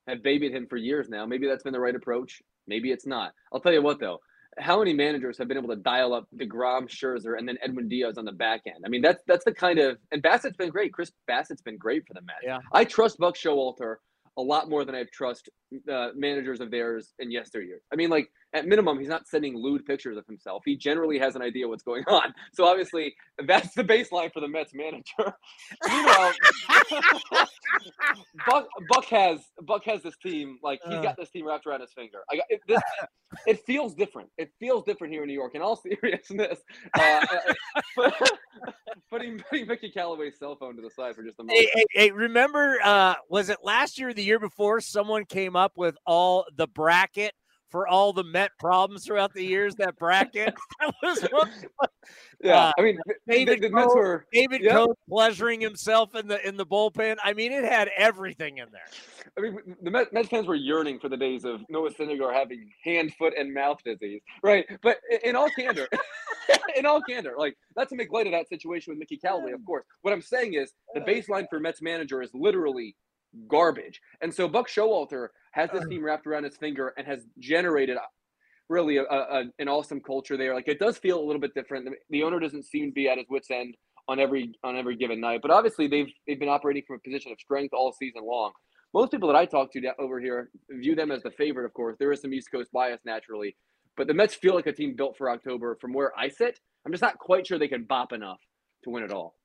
have babied him for years now. Maybe that's been the right approach. Maybe it's not. I'll tell you what, though how many managers have been able to dial up DeGrom, Scherzer, and then Edwin Diaz on the back end? I mean, that's that's the kind of and Bassitt's been great. Chris Bassitt's been great for the Mets. Yeah. I trust Buck Showalter a lot more than I trust uh, managers of theirs in yesteryear. I mean, like at minimum, he's not sending lewd pictures of himself. He generally has an idea what's going on. So obviously, that's the baseline for the Mets manager. Meanwhile, Buck, Buck has Buck has this team like he's got this team wrapped around his finger. I got it, this, it feels different. It feels different here in New York. In all seriousness, uh, putting Mickey Callaway's cell phone to the side for just a moment. Hey, hey, hey remember, uh, was it last year, or the year before? Someone came up with all the bracket for all the Met problems throughout the years. That bracket that was one, Yeah, uh, I mean, David the, the Mets were David. Coe pleasuring himself in the in the bullpen. I mean, it had everything in there. I mean, the Met, Mets fans were yearning for the days of Noah Syndergaard having hand, foot, and mouth disease, right? But in all candor, in all candor, like not to make light of that situation with Mickey Callaway, of course. What I'm saying is the baseline for Mets manager is literally garbage, and so Buck Showalter has this team wrapped around his finger and has generated really a, a, an awesome culture there. Like it does feel a little bit different. The, the owner doesn't seem to be at his wits end on every on every given night, but obviously they've they've been operating from a position of strength all season long most people that I talk to over here view them as the favorite, of course. There is some East Coast bias naturally, but the Mets feel like a team built for October from where I sit. I'm just not quite sure they can bop enough to win it all.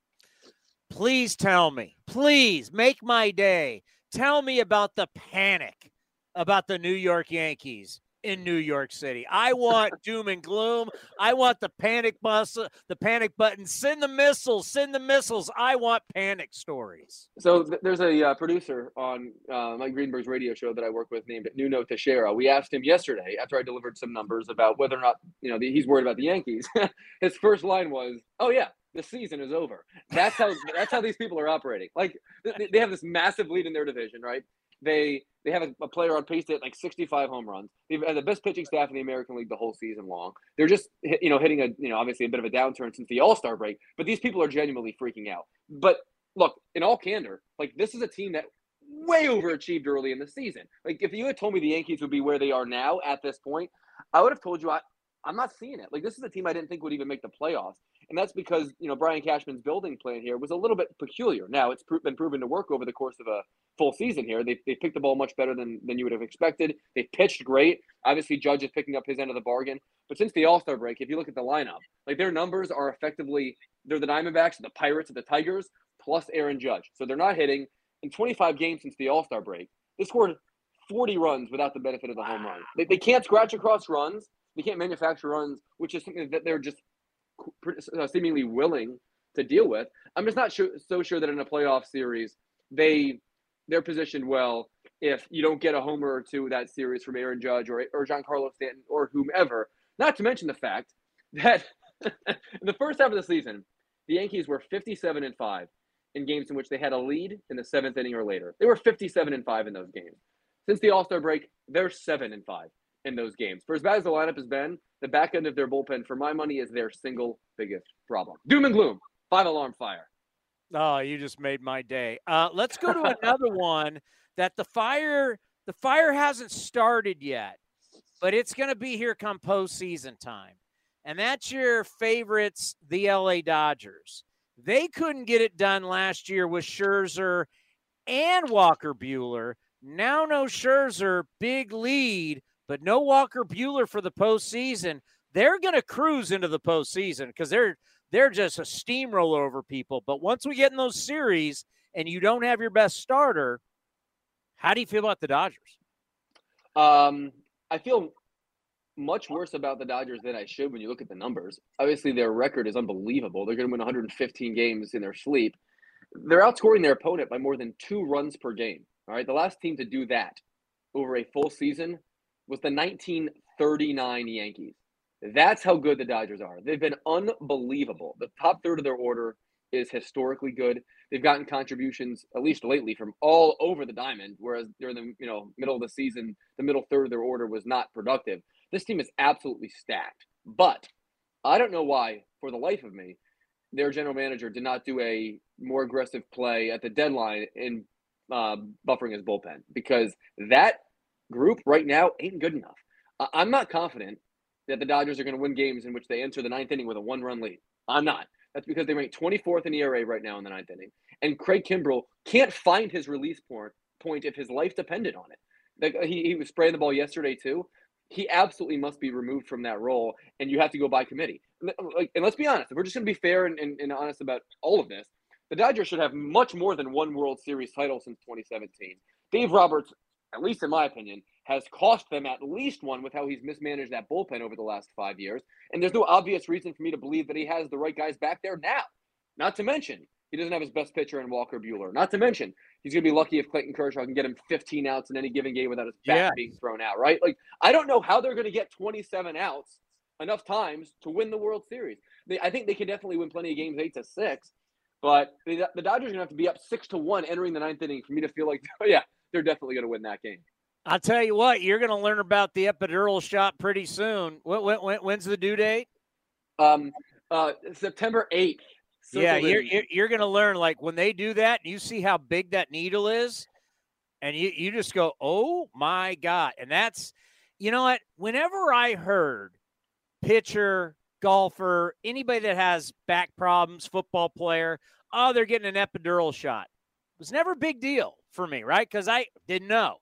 Please tell me, please make my day. Tell me about the panic about the New York Yankees in New York City. I want doom and gloom. I want the panic bus, the panic button. Send the missiles. Send the missiles. I want panic stories. So th- there's a uh, producer on uh, Mike Greenberg's radio show that I work with named Nuno Teixeira. We asked him yesterday after I delivered some numbers about whether or not you know the, he's worried about the Yankees. His first line was, "Oh yeah, the season is over." That's how that's how these people are operating. Like they have this massive lead in their division, right? They they have a, a player on pace to hit like 65 home runs. They've had the best pitching staff in the American League the whole season long. They're just you know hitting a you know obviously a bit of a downturn since the All Star break, but these people are genuinely freaking out. But look, in all candor, like this is a team that way overachieved early in the season. Like if you had told me the Yankees would be where they are now at this point, I would have told you I, I'm not seeing it. Like this is a team I didn't think would even make the playoffs. And that's because, you know, Brian Cashman's building plan here was a little bit peculiar. Now it's been proven to work over the course of a full season here. They, they picked the ball much better than, than you would have expected. They pitched great. Obviously, Judge is picking up his end of the bargain. But since the All Star break, if you look at the lineup, like their numbers are effectively they're the Diamondbacks, the Pirates, the Tigers, plus Aaron Judge. So they're not hitting. In 25 games since the All Star break, they scored 40 runs without the benefit of the home run. They, they can't scratch across runs. They can't manufacture runs, which is something that they're just Uh, seemingly willing to deal with. I'm just not sure, so sure that in a playoff series they they're positioned well if you don't get a homer or two that series from Aaron Judge or or Giancarlo Stanton or whomever. Not to mention the fact that in the first half of the season, the Yankees were 57 and five in games in which they had a lead in the seventh inning or later. They were 57 and five in those games. Since the All Star break, they're seven and five in those games. For as bad as the lineup has been, the back end of their bullpen, for my money, is their single biggest problem. Doom and gloom. Five alarm fire. Oh, you just made my day. Uh, let's go to another one that the fire the fire hasn't started yet, but it's going to be here come postseason time, and that's your favorites, the LA Dodgers. They couldn't get it done last year with Scherzer and Walker Buehler. Now no Scherzer, big lead, but no Walker Buehler for the postseason. They're going to cruise into the postseason because they're they're just a steamroller over people. But once we get in those series and you don't have your best starter, how do you feel about the Dodgers? Um, I feel much worse about the Dodgers than I should when you look at the numbers. Obviously, their record is unbelievable. They're going to win 115 games in their sleep. They're outscoring their opponent by more than two runs per game. All right. The last team to do that over a full season was the 1939 Yankees. That's how good the Dodgers are. They've been unbelievable. The top third of their order is historically good. They've gotten contributions, at least lately, from all over the diamond. Whereas during the you know middle of the season, the middle third of their order was not productive. This team is absolutely stacked. But I don't know why, for the life of me, their general manager did not do a more aggressive play at the deadline in uh, buffering his bullpen because that group right now ain't good enough. I'm not confident that the Dodgers are going to win games in which they enter the ninth inning with a one-run lead. I'm not. That's because they rank 24th in ERA right now in the ninth inning, and Craig Kimbrel can't find his release point point if his life depended on it. Like uh, he, he was spraying the ball yesterday too. He absolutely must be removed from that role, and you have to go by committee. Like, and let's be honest, if we're just going to be fair and, and, and honest about all of this, the Dodgers should have much more than one World Series title since 2017. Dave Roberts, at least in my opinion, has cost them at least one with how he's mismanaged that bullpen over the last five years. And there's no obvious reason for me to believe that he has the right guys back there now. Not to mention, He doesn't have his best pitcher in Walker Buehler. Not to mention, he's going to be lucky if Clayton Kershaw can get him 15 outs in any given game without his bat Yeah. being thrown out, right? Like, I don't know how they're going to get 27 outs enough times to win the World Series. They, I think they can definitely win plenty of games, eight to six, but the, the Dodgers are going to have to be up six to one entering the ninth inning for me to feel like, oh, yeah, they're definitely going to win that game. I'll tell you what, you're going to learn about the epidural shot pretty soon. When, when, when- when's the due date? Um, uh, September 8th. So yeah, you're you're, you're going to learn like when they do that, and you see how big that needle is, and you you just go, "Oh my god!" And that's, you know what? Whenever I heard pitcher, golfer, anybody that has back problems, football player, oh, they're getting an epidural shot. It was never a big deal for me, right? Because I didn't know.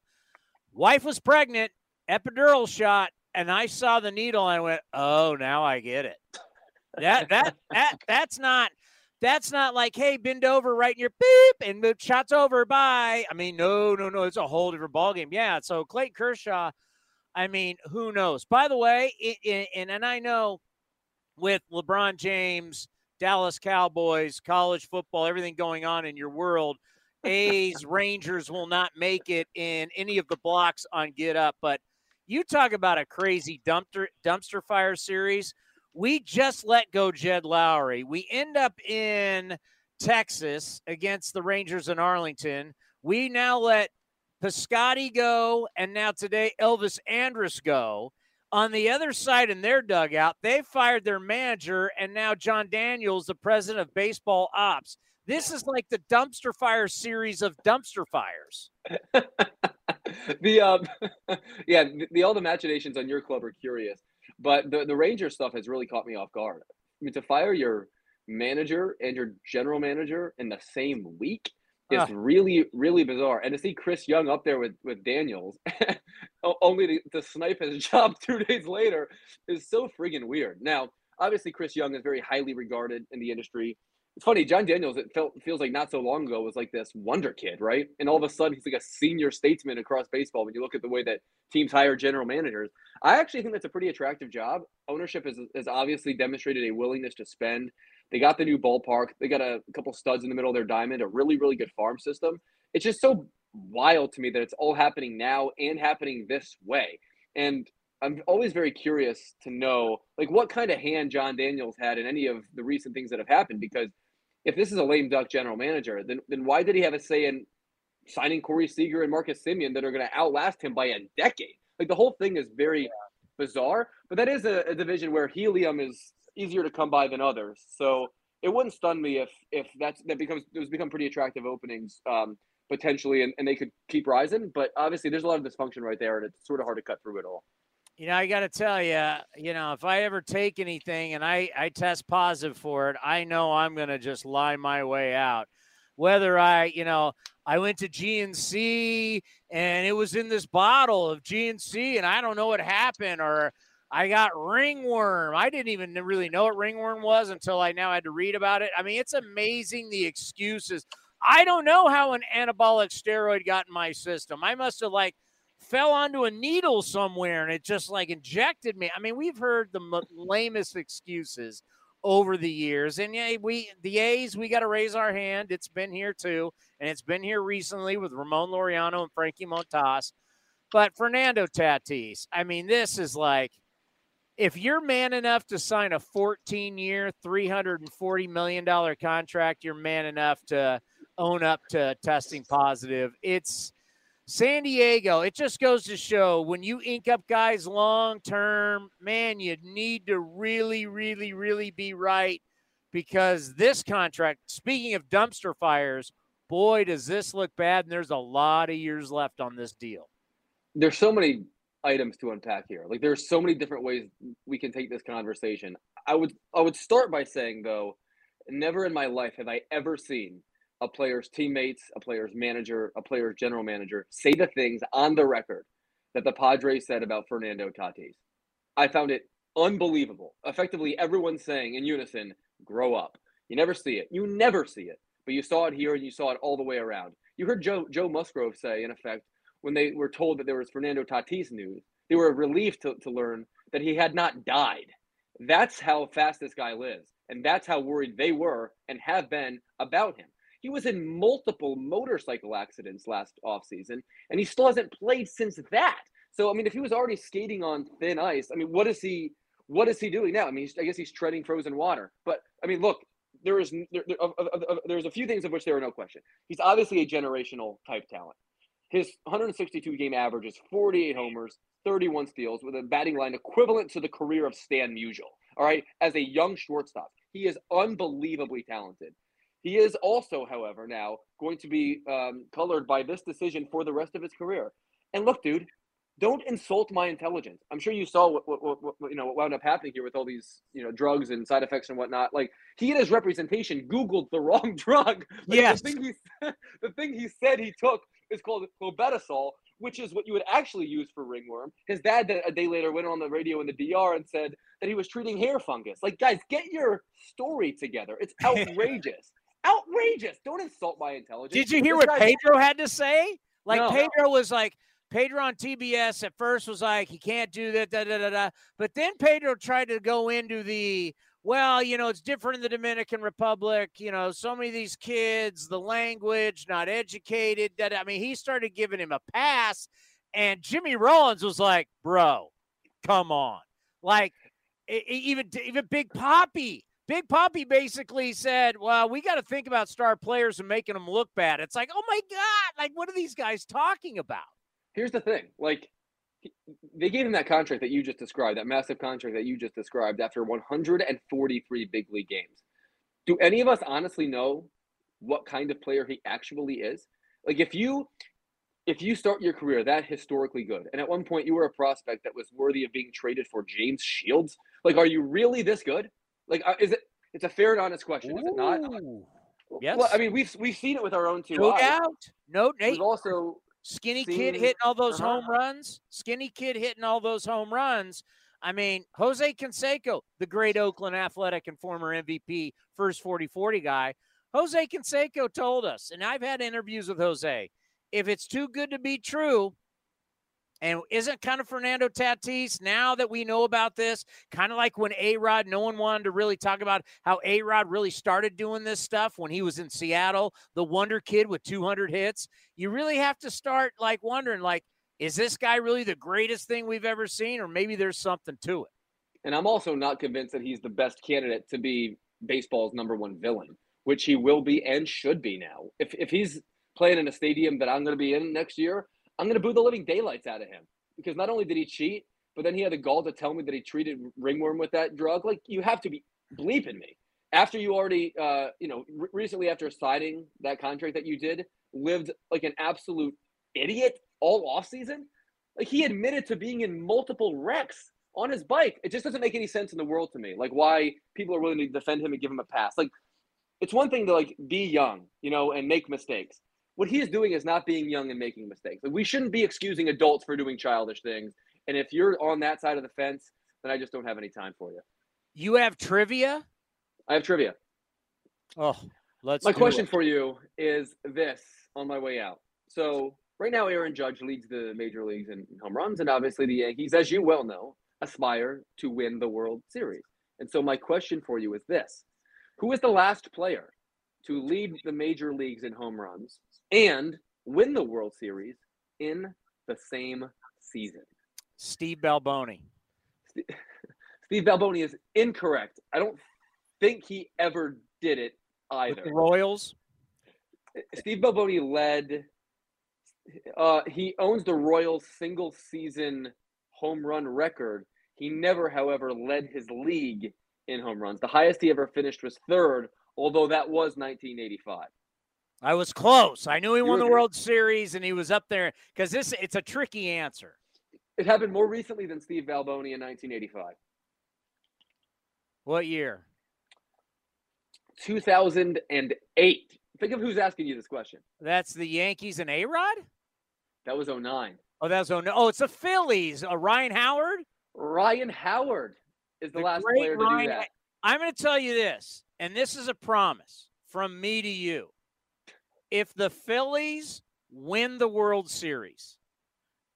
Wife was pregnant, epidural shot, and I saw the needle and I went, "Oh, now I get it." That that that that's not that's not like, hey, bend over, right in your beep, and the shot's over. Bye. I mean, no, no, no. It's a whole different ballgame. Yeah. So Clayton Kershaw, I mean, who knows? By the way, i i and and I know with LeBron James, Dallas Cowboys, college football, everything going on in your world, A's, Rangers will not make it in any of the blocks on Get Up. But you talk about a crazy dumpster dumpster fire series. We just let go Jed Lowrie. We end up in Texas against the Rangers in Arlington. We now let Piscotti go, and now today Elvis Andrus go. On the other side in their dugout, they fired their manager, and now Jon Daniels, the president of baseball ops. This is like the dumpster fire series of dumpster fires. the um, yeah, the, the all the machinations on your club are curious, but the the Ranger stuff has really caught me off guard. I mean, to fire your manager and your general manager in the same week is Ah. really really bizarre. And to see Chris Young up there with with Daniels, only to, to snipe his job two days later, is so friggin' weird. Now, obviously, Chris Young is very highly regarded in the industry. It's funny, Jon Daniels. It felt feels like not so long ago was like this wonder kid, right? And all of a sudden, he's like a senior statesman across baseball. When you look at the way that teams hire general managers, I actually think that's a pretty attractive job. Ownership has has obviously demonstrated a willingness to spend. They got the new ballpark. They got a couple studs in the middle of their diamond. A really really good farm system. It's just so wild to me that it's all happening now and happening this way. And I'm always very curious to know like what kind of hand Jon Daniels had in any of the recent things that have happened because if this is a lame duck general manager, then then why did he have a say in signing Corey Seager and Marcus Semien that are going to outlast him by a decade? Like the whole thing is very bizarre, but that is a, a division where helium is easier to come by than others. So it wouldn't stun me if if that's that becomes those become pretty attractive openings um, potentially, and, and they could keep rising. But obviously, there's a lot of dysfunction right there, and it's sort of hard to cut through it all. You know, I got to tell you, you know, if I ever take anything and I, I test positive for it, I know I'm going to just lie my way out. Whether I, you know, I went to GNC and it was in this bottle of GNC and I don't know what happened, or I got ringworm. I didn't even really know what ringworm was until I now had to read about it. I mean, it's amazing the excuses. I don't know how an anabolic steroid got in my system. I must have like fell onto a needle somewhere and it just like injected me. I mean, we've heard the lamest excuses over the years. And yeah, we the A's, we got to raise our hand. It's been here too, and it's been here recently with Ramon Laureano and Frankie Montas. But Fernando Tatis, I mean, this is like if you're man enough to sign a 14 year, $340 million contract, you're man enough to own up to testing positive. It's San Diego. It just goes to show when you ink up guys long term, man, you need to really, really, really be right because this contract, speaking of dumpster fires, boy, does this look bad. And there's a lot of years left on this deal. There's so many items to unpack here. Like there's so many different ways we can take this conversation. I would I would start by saying though, never in my life have I ever seen a player's teammates, a player's manager, a player's general manager say the things on the record that the Padres said about Fernando Tatis. I found it unbelievable. Effectively, everyone saying in unison, "Grow up." You never see it. You never see it, but you saw it here and you saw it all the way around. You heard Joe Joe Musgrove say, in effect, when they were told that there was Fernando Tatis news, they were relieved to, to learn that he had not died. That's how fast this guy lives. And that's how worried they were and have been about him. He was in multiple motorcycle accidents last offseason, and he still hasn't played since that. So, I mean, if he was already skating on thin ice, I mean, what is he? What is he doing now? I mean, I guess he's treading frozen water. But I mean, look, there is there, there, there's a few things of which there are no question. He's obviously a generational type talent. His 162 game average is 48 homers, 31 steals, with a batting line equivalent to the career of Stan Musial. All right, as a young shortstop, he is unbelievably talented. He is also, however, now going to be um, colored by this decision for the rest of his career. And look, dude, don't insult my intelligence. I'm sure you saw what, what, what, what, you know what wound up happening here with all these you know drugs and side effects and whatnot. Like he and his representation googled the wrong drug. Like, yes. The thing, he, the thing he said he took is called clobetasol, which is what you would actually use for ringworm. His dad a day later went on the radio in the DR and said that he was treating hair fungus. Like guys, get your story together. It's outrageous. Outrageous. Don't insult my intelligence. Did you hear This what Pedro had to say? Like No. Pedro was like Pedro on TBS at first was like he can't do that da da da da, but then Pedro tried to go into the well, you know, it's different in the Dominican Republic. You know, so many of these kids, the language, not educated. Da. I mean, he started giving him a pass, and Jimmy Rollins was like, "Bro, come on!" Like even even Big Papi. Big Papi basically said, "Well, we got to think about star players and making them look bad." It's like, "Oh my god! Like, what are these guys talking about?" here's the thing like they gave him that contract that you just described that massive contract that you just described after 143 big league games do any of us honestly know what kind of player he actually is like if you if you start your career that historically good and at one point you were a prospect that was worthy of being traded for james shields like are you really this good like uh, is it it's a fair and honest question is it not Ooh. Yes. well i mean we've we've seen it with our own two No eyes doubt. No, Nate. we've also Skinny seen- kid hitting all those Uh-huh. home runs. Skinny kid hitting all those home runs. I mean, Jose Canseco, the great Oakland athletic and former MVP, first 40 40 guy. Jose Canseco told us, and I've had interviews with Jose, if it's too good to be true, and isn't kind of Fernando Tatis now that we know about this, kind of like when A Rod, no one wanted to really talk about how A Rod really started doing this stuff when he was in Seattle, the wonder kid with 200 hits. You really have to start like wondering, like, is this guy really the greatest thing we've ever seen, or maybe there's something to it? And I'm also not convinced that he's the best candidate to be baseball's number one villain, which he will be and should be now. If, if he's playing in a stadium that I'm going to be in next year, I'm going to boo the living daylights out of him because not only did he cheat, but then he had the gall to tell me that he treated ringworm with that drug. Like, you have to be bleeping me. After you already, uh, you know, re- recently after signing that contract that you did, lived like an absolute idiot all off season. Like he admitted to being in multiple wrecks on his bike. It just doesn't make any sense in the world to me. Like why people are willing to defend him and give him a pass. Like it's one thing to like be young, you know, and make mistakes. What he is doing is not being young and making mistakes. Like we shouldn't be excusing adults for doing childish things. And if you're on that side of the fence, then I just don't have any time for you. You have trivia? I have trivia. Oh, let's My question it. for you is this on my way out. So right now, Aaron Judge leads the major leagues in home runs, and obviously the Yankees, as you well know, aspire to win the World Series. And so my question for you is this: Who is the last player to lead the major leagues in home runs and win the World Series in the same season? Steve Balboni. Steve Balboni is incorrect. I don't think he ever did it With either. the Royals. Steve Balboni led. Uh, he owns the Royals' single season home run record. He never, however, led his league in home runs. The highest he ever finished was third, although that was 1985. I was close. I knew he You won the World Series and he was up there because this it's a tricky answer. It happened more recently than Steve Balboni in 1985. What year? 2008. Think of who's asking you this question. That's the Yankees and A Rod? That was 09. Oh, that's oh no. Oh, it's the Phillies. Uh, Ryan Howard. Ryan Howard is the, The last player to Ryan- do that. I'm going to tell you this, and this is a promise from me to you. If the Phillies win the World Series,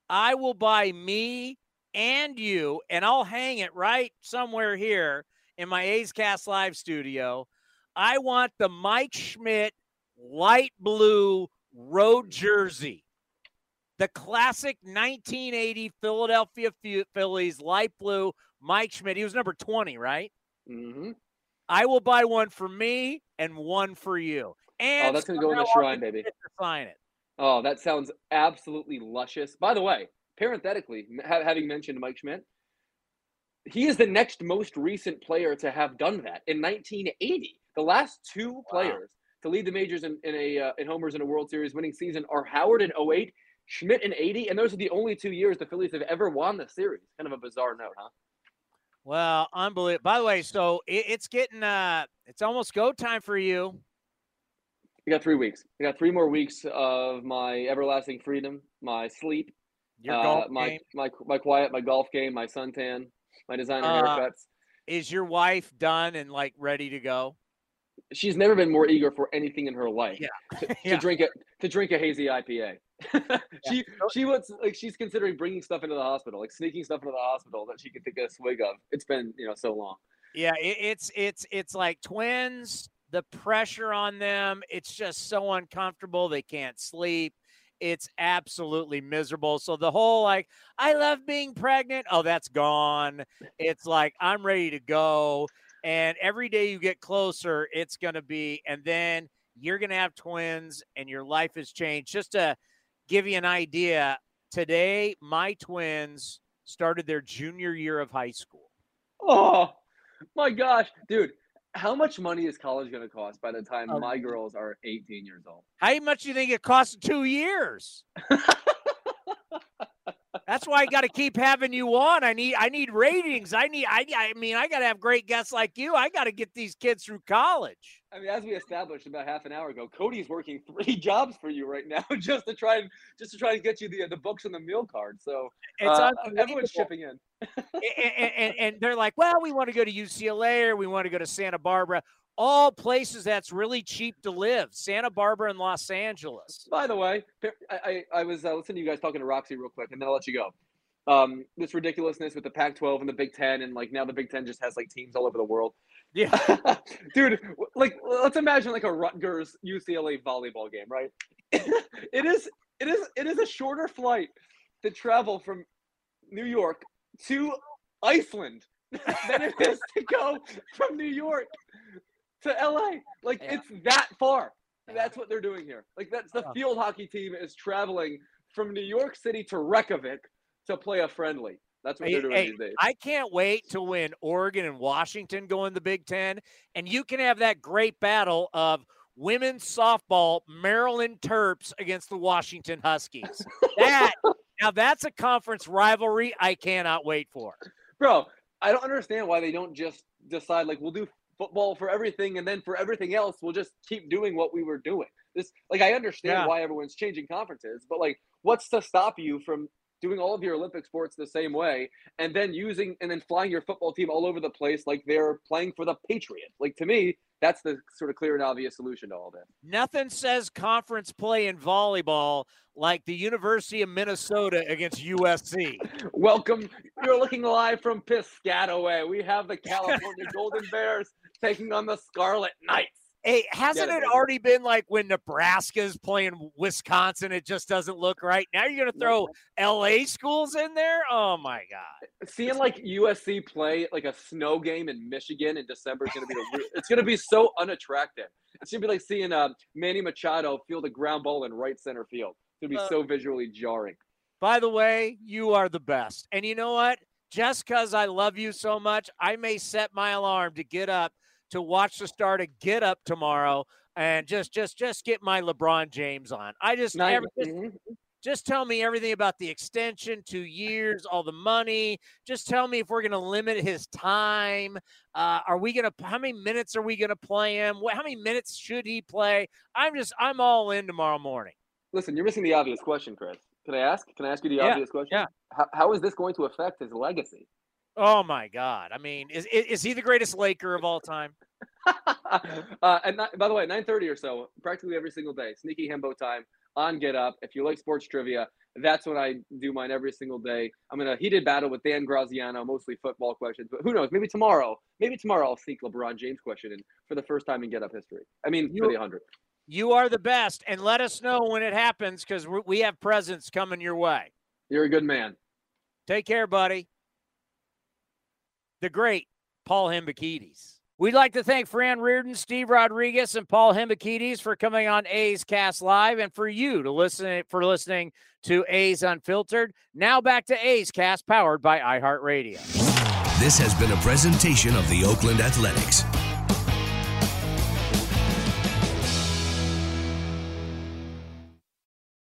I will buy me and you, and I'll hang it right somewhere here in my A's Cast Live studio. I want the Mike Schmidt light blue road jersey. The classic 1980 Philadelphia Phillies light blue Mike Schmidt. He was number 20, right? Mm-hmm. I will buy one for me and one for you. And oh, that's gonna go in the shrine, baby. Sign it. Oh, that sounds absolutely luscious. By the way, parenthetically, ha- having mentioned Mike Schmidt, he is the next most recent player to have done that in 1980. The last two wow. players to lead the majors in, in a uh, in homers in a World Series winning season are Howard in 08, Schmidt in 80, and those are the only two years the Phillies have ever won the series. Kind of a bizarre note, huh? Well, unbelievable. By the way, so it, it's getting uh it's almost go time for you. We got three weeks. We got three more weeks of my everlasting freedom, my sleep, your uh, golf my, game. my my quiet, my golf game, my suntan, my designer uh, haircuts. Is your wife done and like ready to go? She's never been more eager for anything in her life. Yeah. To, to drink it to drink a hazy IPA. she yeah. she wants like she's considering bringing stuff into the hospital, like sneaking stuff into the hospital that she could take a swig of. It's been you know so long. Yeah, it, it's it's it's like twins. The pressure on them, it's just so uncomfortable. They can't sleep. It's absolutely miserable. So the whole like, I love being pregnant. Oh, that's gone. It's like I'm ready to go. And every day you get closer, it's going to be, and then you're going to have twins and your life has changed. Just to give you an idea, today my twins started their junior year of high school. Oh my gosh, dude. How much money is college going to cost by the time um, my girls are 18 years old? How much do you think it costs two years? That's why I got to keep having you on. I need I need ratings. I need I I mean I got to have great guests like you. I got to get these kids through college. I mean, as we established about half an hour ago, Cody's working three jobs for you right now just to try and just to try and get you the the books and the meal card. So it's uh, everyone's chipping in. and, and, and they're like, well, we want to go to UCLA or we want to go to Santa Barbara all places that's really cheap to live. Santa Barbara and Los Angeles. By the way, I, I, I was uh, listening to you guys talking to Roxy real quick, and then I'll let you go. Um, this ridiculousness with the Pac-12 and the Big Ten, and like now the Big Ten just has like teams all over the world. Yeah, dude. Like, let's imagine like a Rutgers UCLA volleyball game, right? it is, it is, it is a shorter flight to travel from New York to Iceland than it is to go from New York to LA. Like yeah. it's that far. That's what they're doing here. Like that's the uh-huh. field hockey team is traveling from New York City to Reykjavik to play a friendly. That's what they're doing hey, these days. I can't wait to win Oregon and Washington go in the Big Ten, and you can have that great battle of women's softball, Maryland Terps against the Washington Huskies. That now that's a conference rivalry I cannot wait for. Bro, I don't understand why they don't just decide like we'll do football for everything, and then for everything else, we'll just keep doing what we were doing. This, like, I understand yeah. why everyone's changing conferences, but like, what's to stop you from doing all of your Olympic sports the same way, and then using and then flying your football team all over the place like they're playing for the Patriots? Like, to me, that's the sort of clear and obvious solution to all this. Nothing says conference play in volleyball like the University of Minnesota against USC. Welcome. You're looking live from Piscataway. We have the California Golden Bears taking on the Scarlet Knights. Hey, hasn't it, it already been like when Nebraska's playing Wisconsin? It just doesn't look right. Now you're going to throw LA schools in there? Oh my god! Seeing like USC play like a snow game in Michigan in December is going to be it's going to be so unattractive. It's going to be like seeing uh, Manny Machado field a ground ball in right center field. It's going to be uh, so visually jarring. By the way, you are the best, and you know what? Just because I love you so much, I may set my alarm to get up to watch the start of Get Up tomorrow and just just just get my LeBron James on. I just never just, mm-hmm. just tell me everything about the extension, two years, all the money. Just tell me if we're going to limit his time. Uh, are we going to? How many minutes are we going to play him? How many minutes should he play? I'm just I'm all in tomorrow morning. Listen, you're missing the obvious question, Chris. Can I ask? Can I ask you the yeah, obvious question? Yeah. How, how is this going to affect his legacy? Oh my God! I mean, is is he the greatest Laker of all time? uh, and by the way, nine thirty or so, practically every single day, sneaky Hembo time on Get Up. If you like sports trivia, That's when I do mine every single day. I'm in a heated battle with Dan Graziano, mostly football questions, but who knows? Maybe tomorrow, maybe tomorrow I'll sneak LeBron James question in for the first time in Get Up history. I mean, You- for the 100. You are the best, and let us know when it happens because we have presents coming your way. You're a good man. Take care, buddy. The great Paul Hembekides. We'd like to thank Fran Riordan, Steve Rodriguez, and Paul Hembekides for coming on A's Cast Live, and for you to listen for listening to A's Unfiltered. Now back to A's Cast, powered by iHeartRadio. This has been a presentation of the Oakland Athletics.